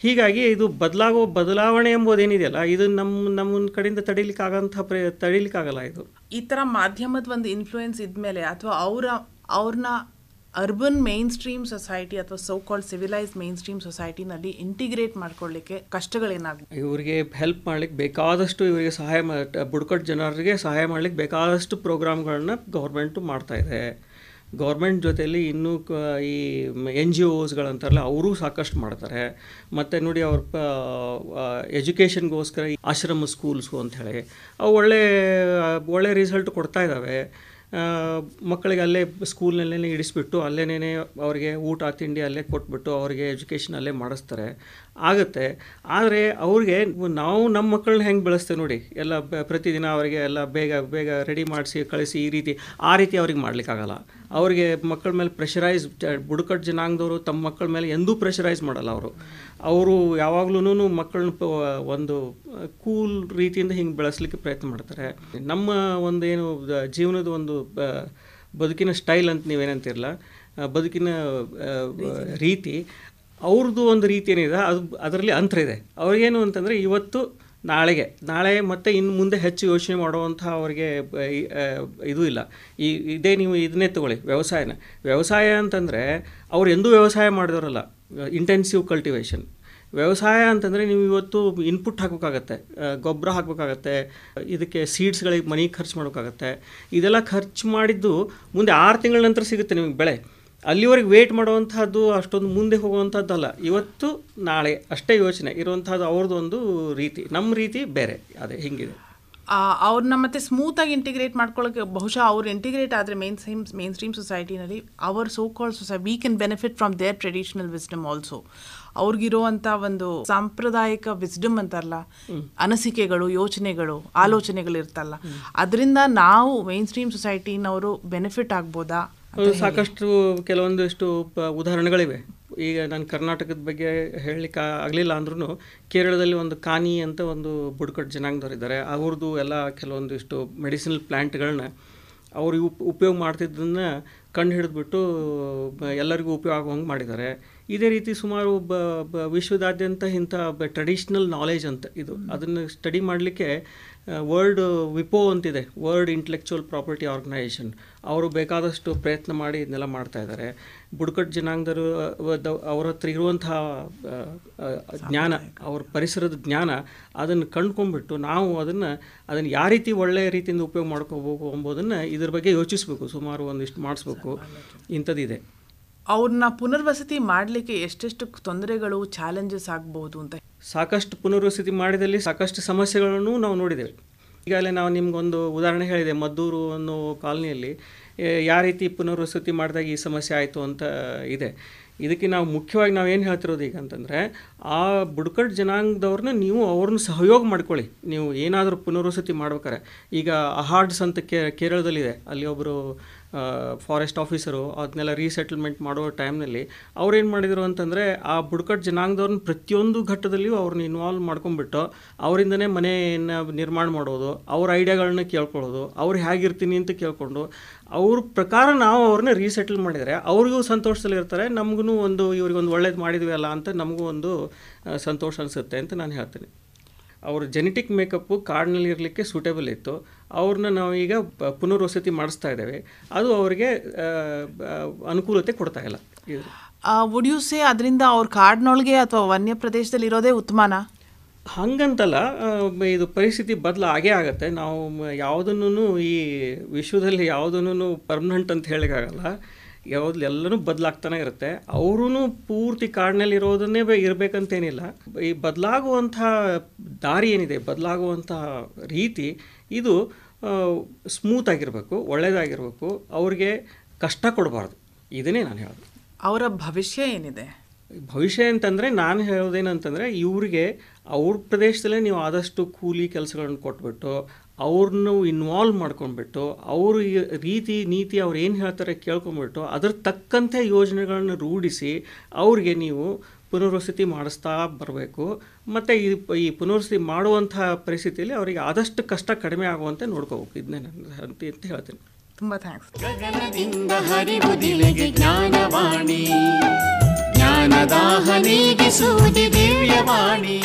ಹೀಗಾಗಿ ಇದು ಬದಲಾಗೋ ಬದಲಾವಣೆ ಎಂಬುದೇನಿದೆಯಲ್ಲ ಇದು ನಮ್ಮ ನಮ್ಮ ಕಡೆಯಿಂದ ತಡೀಲಿಕ್ಕಾಗಂಥ ಪ್ರಯ ತಡೀಲಿಕ್ಕಾಗಲ್ಲ ಇದು. ಈ ಥರ ಮಾಧ್ಯಮದ ಒಂದು ಇನ್ಫ್ಲೂಯೆನ್ಸ್ ಇದ್ಮೇಲೆ ಅಥವಾ ಅವರ ಅವ್ರನ್ನ ಅರ್ಬನ್ ಮೇನ್ ಸ್ಟ್ರೀಮ್ ಸೊಸೈಟಿ ಅಥವಾ so called civilise mainstream ಸೊಸೈಟಿನಲ್ಲಿ ಇಂಟಿಗ್ರೇಟ್ ಮಾಡ್ಕೊಳ್ಳಿಕ್ಕೆ ಕಷ್ಟಗಳೇನಾಗ ಇವರಿಗೆ ಹೆಲ್ಪ್ ಮಾಡ್ಲಿಕ್ಕೆ ಬೇಕಾದಷ್ಟು ಇವರಿಗೆ ಸಹಾಯ ಬುಡಕಟ್ಟು ಜನರಿಗೆ ಸಹಾಯ ಮಾಡ್ಲಿಕ್ಕೆ ಬೇಕಾದಷ್ಟು ಪ್ರೋಗ್ರಾಮ್ಗಳನ್ನ ಗೌರ್ಮೆಂಟು ಮಾಡ್ತಾ ಇದೆ. ಗೌರ್ಮೆಂಟ್ ಜೊತೆಯಲ್ಲಿ ಇನ್ನೂ ಈ ಎನ್ ಜಿ ಒಸ್ಗಳಂತಾರಲ್ಲ ಅವರೂ ಸಾಕಷ್ಟು ಮಾಡ್ತಾರೆ. ಮತ್ತು ನೋಡಿ ಅವ್ರ ಎಜುಕೇಷನ್ಗೋಸ್ಕರ ಆಶ್ರಮ ಸ್ಕೂಲ್ಸು ಅಂಥೇಳಿ, ಅವು ಒಳ್ಳೆ ಒಳ್ಳೆ ರಿಸಲ್ಟ್ ಕೊಡ್ತಾ ಇದ್ದಾವೆ ಮಕ್ಕಳಿಗೆ ಅಲ್ಲೇ ಸ್ಕೂಲ್ನಲ್ಲೇ ಇಡಿಸ್ಬಿಟ್ಟು ಅಲ್ಲೇನೇ ಅವರಿಗೆ ಊಟ ತಿಂಡಿ ಅಲ್ಲೇ ಕೊಟ್ಬಿಟ್ಟು ಅವರಿಗೆ ಎಜುಕೇಷನ್ ಅಲ್ಲೇ ಮಾಡಿಸ್ತಾರೆ. ಆಗುತ್ತೆ. ಆದರೆ ಅವ್ರಿಗೆ ನಾವು ನಮ್ಮ ಮಕ್ಕಳನ್ನ ಹೆಂಗೆ ಬೆಳೆಸ್ತೇವೆ ನೋಡಿ? ಎಲ್ಲ ಪ್ರತಿದಿನ ಅವರಿಗೆ ಎಲ್ಲ ಬೇಗ ಬೇಗ ರೆಡಿ ಮಾಡಿಸಿ, ಕಳಿಸಿ ಈ ರೀತಿ, ಆ ರೀತಿ ಅವ್ರಿಗೆ ಮಾಡ್ಲಿಕ್ಕಾಗಲ್ಲ. ಅವ್ರಿಗೆ ಮಕ್ಕಳ ಮೇಲೆ ಪ್ರೆಷರೈಸ್ ಬುಡಕಟ್ಟು ಜನಾಂಗದವರು ತಮ್ಮ ಮಕ್ಕಳ ಮೇಲೆ ಎಂದೂ ಪ್ರೆಷರೈಸ್ ಮಾಡಲ್ಲ ಅವರು. ಅವರು ಯಾವಾಗ್ಲೂ ಮಕ್ಕಳನ್ನ ಪ- ಒಂದು ಕೂಲ್ ರೀತಿಯಿಂದ ಹಿಂಗೆ ಬೆಳೆಸಲಿಕ್ಕೆ ಪ್ರಯತ್ನ ಮಾಡ್ತಾರೆ. ನಮ್ಮ ಒಂದು ಏನು ಜೀವನದ ಒಂದು ಬ- ಬದುಕಿನ ಸ್ಟೈಲ್ ಅಂತ ನೀವೇನಂತಿರಲ್ಲ ಬದುಕಿನ ರೀತಿ. ಅವ್ರದ್ದು ಒಂದು ರೀತಿ ಏನಿದೆ ಅದು ಅದರಲ್ಲಿ ಅಂತರ ಇದೆ. ಅವ್ರಿಗೇನು ಅಂತಂದರೆ ಇವತ್ತು ನಾಳೆಗೆ. ನಾಳೆ ಮತ್ತೆ ಇನ್ನು ಮುಂದೆ ಹೆಚ್ಚು ಯೋಚನೆ ಮಾಡುವಂಥ ಅವರಿಗೆ ಇದು ಇಲ್ಲ. ಈ, ಇದೇ ನೀವು ಇದನ್ನೇ ತಗೊಳ್ಳಿ, ವ್ಯವಸಾಯನ. ವ್ಯವಸಾಯ ಅಂತಂದರೆ ಅವ್ರು ಎಂದೂ ವ್ಯವಸಾಯ ಮಾಡಿದವರಲ್ಲ ಇಂಟೆನ್ಸಿವ್ ಕಲ್ಟಿವೇಷನ್ ವ್ಯವಸಾಯ ಅಂತಂದರೆ ನೀವು ಇವತ್ತು ಇನ್ಪುಟ್ ಹಾಕಬೇಕಾಗತ್ತೆ ಗೊಬ್ಬರ ಹಾಕಬೇಕಾಗತ್ತೆ, ಇದಕ್ಕೆ ಸೀಡ್ಸ್ಗಳಿಗೆ ಮನಿ ಖರ್ಚು ಮಾಡಬೇಕಾಗತ್ತೆ. ಇದೆಲ್ಲ ಖರ್ಚು ಮಾಡಿದ್ದು ಮುಂದೆ ಆರು ತಿಂಗಳ ನಂತರ ಸಿಗುತ್ತೆ ನಿಮಗೆ ಬೆಳೆ. ಅಲ್ಲಿವರೆಗೆ ವೇಟ್ ಮಾಡುವಂಥದ್ದು ಅಷ್ಟೊಂದು ಮುಂದೆ ಹೋಗುವಂಥದ್ದಲ್ಲ ಇವತ್ತು ನಾಳೆ ಅಷ್ಟೇ ಯೋಚನೆ. ಇರುವಂಥದ್ದು ಅವ್ರದ್ದು ಒಂದು ರೀತಿ. ನಮ್ಮ ರೀತಿ ಬೇರೆ. ಅದೇ ಹಿಂಗಿದೆ. ಅವ್ರನ್ನ ಮತ್ತೆ ಸ್ಮೂತಾಗಿ ಇಂಟಿಗ್ರೇಟ್ ಮಾಡ್ಕೊಳ್ಳೋಕೆ ಬಹುಶಃ ಅವ್ರು ಇಂಟಿಗ್ರೇಟ್ ಆದರೆ mainstream mainstream ಸೊಸೈಟಿನಲ್ಲಿ our so call society we can benefit from their traditional wisdom also ಅವ್ರಿಗಿರುವಂಥ ಒಂದು ಸಾಂಪ್ರದಾಯಿಕ ವಿಸ್ಡಮ್ ಅಂತಾರಲ್ಲ ಅನಿಸಿಕೆಗಳು ಯೋಚನೆಗಳು ಆಲೋಚನೆಗಳು ಇರ್ತಲ್ಲ. ಅದರಿಂದ ನಾವು ಮೇನ್ ಸ್ಟ್ರೀಮ್ ಸೊಸೈಟಿನವರು ಬೆನಿಫಿಟ್ ಆಗ್ಬೋದಾ? ಸಾಕಷ್ಟು ಕೆಲವೊಂದಿಷ್ಟು ಉದಾಹರಣೆಗಳಿವೆ. ಈಗ ನಾನು ಕರ್ನಾಟಕದ ಬಗ್ಗೆ ಹೇಳಲಿಕ್ಕೆ ಆಗಲಿಲ್ಲ ಅಂದ್ರೂ ಕೇರಳದಲ್ಲಿ ಒಂದು ಕಾನಿ ಅಂತ ಒಂದು ಬುಡಕಟ್ಟು ಜನಾಂಗದವರಿದ್ದಾರೆ ಅವ್ರದ್ದು ಎಲ್ಲ ಕೆಲವೊಂದಿಷ್ಟು ಮೆಡಿಸಿನಲ್ ಪ್ಲ್ಯಾಂಟ್ಗಳನ್ನ ಅವರು ಉಪ್ ಉಪಯೋಗ ಮಾಡ್ತಿದ್ದನ್ನ ಕಂಡು ಹಿಡಿದ್ಬಿಟ್ಟು ಎಲ್ಲರಿಗೂ ಉಪಯೋಗ ಆಗುವಂಗೆ ಮಾಡಿದ್ದಾರೆ. ಇದೇ ರೀತಿ ಸುಮಾರು ಬ ಬ ವಿಶ್ವದಾದ್ಯಂತ ಇಂಥ ಟ್ರೆಡಿಷ್ನಲ್ ನಾಲೆಜ್ ಅಂತ ಇದು. ಅದನ್ನು ಸ್ಟಡಿ ಮಾಡಲಿಕ್ಕೆ ವರ್ಲ್ಡ್ ವಿಪೋ ಅಂತಿದೆ ವರ್ಲ್ಡ್ ಇಂಟೆಲೆಕ್ಚುವಲ್ ಪ್ರಾಪರ್ಟಿ ಆರ್ಗನೈಸೇಷನ್ ಅವರು ಬೇಕಾದಷ್ಟು ಪ್ರಯತ್ನ ಮಾಡಿ ಇದನ್ನೆಲ್ಲ ಮಾಡ್ತಾ ಇದ್ದಾರೆ. ಬುಡಕಟ್ಟು ಜನಾಂಗದರು ಅವರ ಹತ್ರ ಇರುವಂತಹ ಜ್ಞಾನ ಅವ್ರ ಪರಿಸರದ ಜ್ಞಾನ ಅದನ್ನು ಕಂಡ್ಕೊಂಡ್ಬಿಟ್ಟು ನಾವು ಅದನ್ನು ಅದನ್ನು ಯಾವ ರೀತಿ ಒಳ್ಳೆಯ ರೀತಿಯಿಂದ ಉಪಯೋಗ ಮಾಡ್ಕೋಬೇಕು ಎಂಬುದನ್ನು ಇದ್ರ ಬಗ್ಗೆ ಯೋಚಿಸಬೇಕು. ಸುಮಾರು ಒಂದಿಷ್ಟು ಮಾಡಿಸ್ಬೇಕು. ಇಂಥದ್ದಿದೆ. ಅವ್ರನ್ನ ಪುನರ್ವಸತಿ ಮಾಡಲಿಕ್ಕೆ ಎಷ್ಟೆಷ್ಟು ತೊಂದರೆಗಳು ಚಾಲೆಂಜಸ್ ಆಗ್ಬೋದು ಅಂತ ಸಾಕಷ್ಟು ಪುನರ್ವಸತಿ ಮಾಡಿದಲ್ಲಿ ಸಾಕಷ್ಟು ಸಮಸ್ಯೆಗಳನ್ನು ನಾವು ನೋಡಿದ್ದೇವೆ. ಈಗಾಗಲೇ ನಾವು ನಿಮಗೊಂದು ಉದಾಹರಣೆ ಹೇಳಿದೆ, ಮದ್ದೂರು ಅನ್ನೋ ಕಾಲನಿಯಲ್ಲಿ ಯಾವ ರೀತಿ ಪುನರ್ವಸತಿ ಮಾಡಿದಾಗ ಈ ಸಮಸ್ಯೆ ಆಯಿತು ಅಂತ ಇದೆ. ಇದಕ್ಕೆ ನಾವು ಮುಖ್ಯವಾಗಿ ನಾವು ಏನು ಹೇಳ್ತಿರೋದು ಈಗ ಅಂತಂದರೆ, ಆ ಬುಡಕಟ್ಟು ಜನಾಂಗದವ್ರನ್ನ ನೀವು ಅವ್ರನ್ನ ಸಹಯೋಗ ಮಾಡ್ಕೊಳ್ಳಿ. ನೀವು ಏನಾದರೂ ಪುನರ್ವಸತಿ ಮಾಡ್ಬೇಕಾರೆ ಈಗ ಅಹಾರ್ಡ್ಸ್ ಅಂತ ಕೇರಳದಲ್ಲಿದೆ. ಅಲ್ಲಿ ಒಬ್ಬರು ಫಾರೆಸ್ಟ್ ಆಫೀಸರು ಅದನ್ನೆಲ್ಲ ರೀಸೆಟಲ್ಮೆಂಟ್ ಮಾಡೋ ಟೈಮ್ನಲ್ಲಿ ಅವ್ರೇನು ಮಾಡಿದರು ಅಂತಂದರೆ ಆ ಬುಡಕಟ್ಟು ಜನಾಂಗದವ್ರನ್ನ ಪ್ರತಿಯೊಂದು ಘಟ್ಟದಲ್ಲಿಯೂ ಅವ್ರನ್ನ ಇನ್ವಾಲ್ವ್ ಮಾಡ್ಕೊಂಡ್ಬಿಟ್ಟು ಅವರಿಂದನೇ ಮನೆಯನ್ನು ನಿರ್ಮಾಣ ಮಾಡೋದು, ಅವ್ರ ಐಡಿಯಾಗಳನ್ನ ಕೇಳ್ಕೊಳ್ಳೋದು, ಅವ್ರು ಹೇಗಿರ್ತೀನಿ ಅಂತ ಕೇಳ್ಕೊಂಡು ಅವ್ರ ಪ್ರಕಾರ ನಾವು ಅವ್ರನ್ನ ರೀಸೆಟಲ್ ಮಾಡಿದರೆ ಅವ್ರಿಗೂ ಸಂತೋಷದಲ್ಲಿರ್ತಾರೆ ನಮಗೂ ಒಂದು ಇವ್ರಿಗೊಂದು ಒಳ್ಳೇದು ಮಾಡಿದ್ವಿ ಅಲ್ಲ ಅಂತ ನಮಗೂ ಒಂದು ಸಂತೋಷ ಅನಿಸುತ್ತೆ ಅಂತ ನಾನು ಹೇಳ್ತೀನಿ. ಅವ್ರ ಜೆನೆಟಿಕ್ ಮೇಕಪ್ಪು ಕಾಡಿನಲ್ಲಿ ಇರಲಿಕ್ಕೆ ಸೂಟೇಬಲ್ ಇತ್ತು. ಅವ್ರನ್ನ ನಾವು ಈಗ ಪುನರ್ವಸತಿ ಮಾಡಿಸ್ತಾ ಇದ್ದೇವೆ. ಅದು ಅವರಿಗೆ ಅನುಕೂಲತೆ ಕೊಡ್ತಾ ಇಲ್ಲ. ವುಡ್ ಯು ಸೇ ಅದರಿಂದ ಅವ್ರ ಕಾಡಿನೊಳಗೆ ಅಥವಾ ವನ್ಯ ಪ್ರದೇಶದಲ್ಲಿ ಇರೋದೇ ಉತ್ತಮನಾ? ಹಂಗಂತಲ್ಲ ಇದು ಪರಿಸ್ಥಿತಿ ಬದಲು ಆಗೇ ಆಗುತ್ತೆ. ನಾವು ಯಾವುದನ್ನು ಈ ವಿಶ್ವದಲ್ಲಿ ಯಾವುದನ್ನು ಪರ್ಮನೆಂಟ್ ಅಂತ ಹೇಳಿಕ್ಕಾಗಲ್ಲ. ಯಾವ್ದು ಎಲ್ಲನೂ ಬದಲಾಗ್ತಾನೆ ಇರುತ್ತೆ. ಅವರೂ ಪೂರ್ತಿ ಕಾಡಿನಲ್ಲಿರೋದನ್ನೇ ಬೆ- ಇರಬೇಕಂತೇನಿಲ್ಲ. ಈ ಬದಲಾಗುವಂಥ ದಾರಿ ಏನಿದೆ ಬದಲಾಗುವಂಥ ರೀತಿ ಇದು ಸ್ಮೂತ್ ಆಗಿರಬೇಕು ಒಳ್ಳೆಯದಾಗಿರಬೇಕು ಅವ್ರಿಗೆ ಕಷ್ಟ ಕೊಡಬಾರ್ದು. ಇದನ್ನೇ ನಾನು ಹೇಳೋದು. ಅವರ ಭವಿಷ್ಯ ಏನಿದೆ? ಭವಿಷ್ಯ ಅಂತಂದರೆ ನಾನು ಹೇಳೋದೇನಂತಂದರೆ ಇವ್ರಿಗೆ ಅವ್ರ ಪ್ರದೇಶದಲ್ಲೇ ನೀವು ಆದಷ್ಟು ಕೂಲಿ ಕೆಲಸಗಳನ್ನು ಕೊಟ್ಬಿಟ್ಟು ಅವ್ರನ್ನು ಇನ್ವಾಲ್ವ್ ಮಾಡ್ಕೊಂಡ್ಬಿಟ್ಟು ಅವ್ರ ರೀತಿ ನೀತಿ ಅವ್ರು ಏನು ಹೇಳ್ತಾರೆ ಕೇಳ್ಕೊಂಬಿಟ್ಟು ಅದ್ರ ತಕ್ಕಂತೆ ಯೋಜನೆಗಳನ್ನು ರೂಢಿಸಿ ಅವ್ರಿಗೆ ನೀವು ಪುನರ್ವಸತಿ ಮಾಡಿಸ್ತಾ ಬರಬೇಕು. ಮತ್ತು ಈ ಈ ಪುನರ್ವಸತಿ ಮಾಡುವಂಥ ಪರಿಸ್ಥಿತಿಯಲ್ಲಿ ಅವರಿಗೆ ಆದಷ್ಟು ಕಷ್ಟ ಕಡಿಮೆ ಆಗುವಂತೆ ನೋಡ್ಕೋಬೇಕು. ಇದನ್ನೇ ನನ್ನ ಅಂತ ಅಂತ ಹೇಳ್ತೀನಿ. ತುಂಬ ಥ್ಯಾಂಕ್ಸ್ ಗಗನದಿಂದ ಹರಿವುದಿಲೆಗೆ ಜ್ಞಾನವಾಣಿ. ಜ್ಞಾನದಾಹ ಸೂದಿ ದಿವ್ಯವಾಣಿ.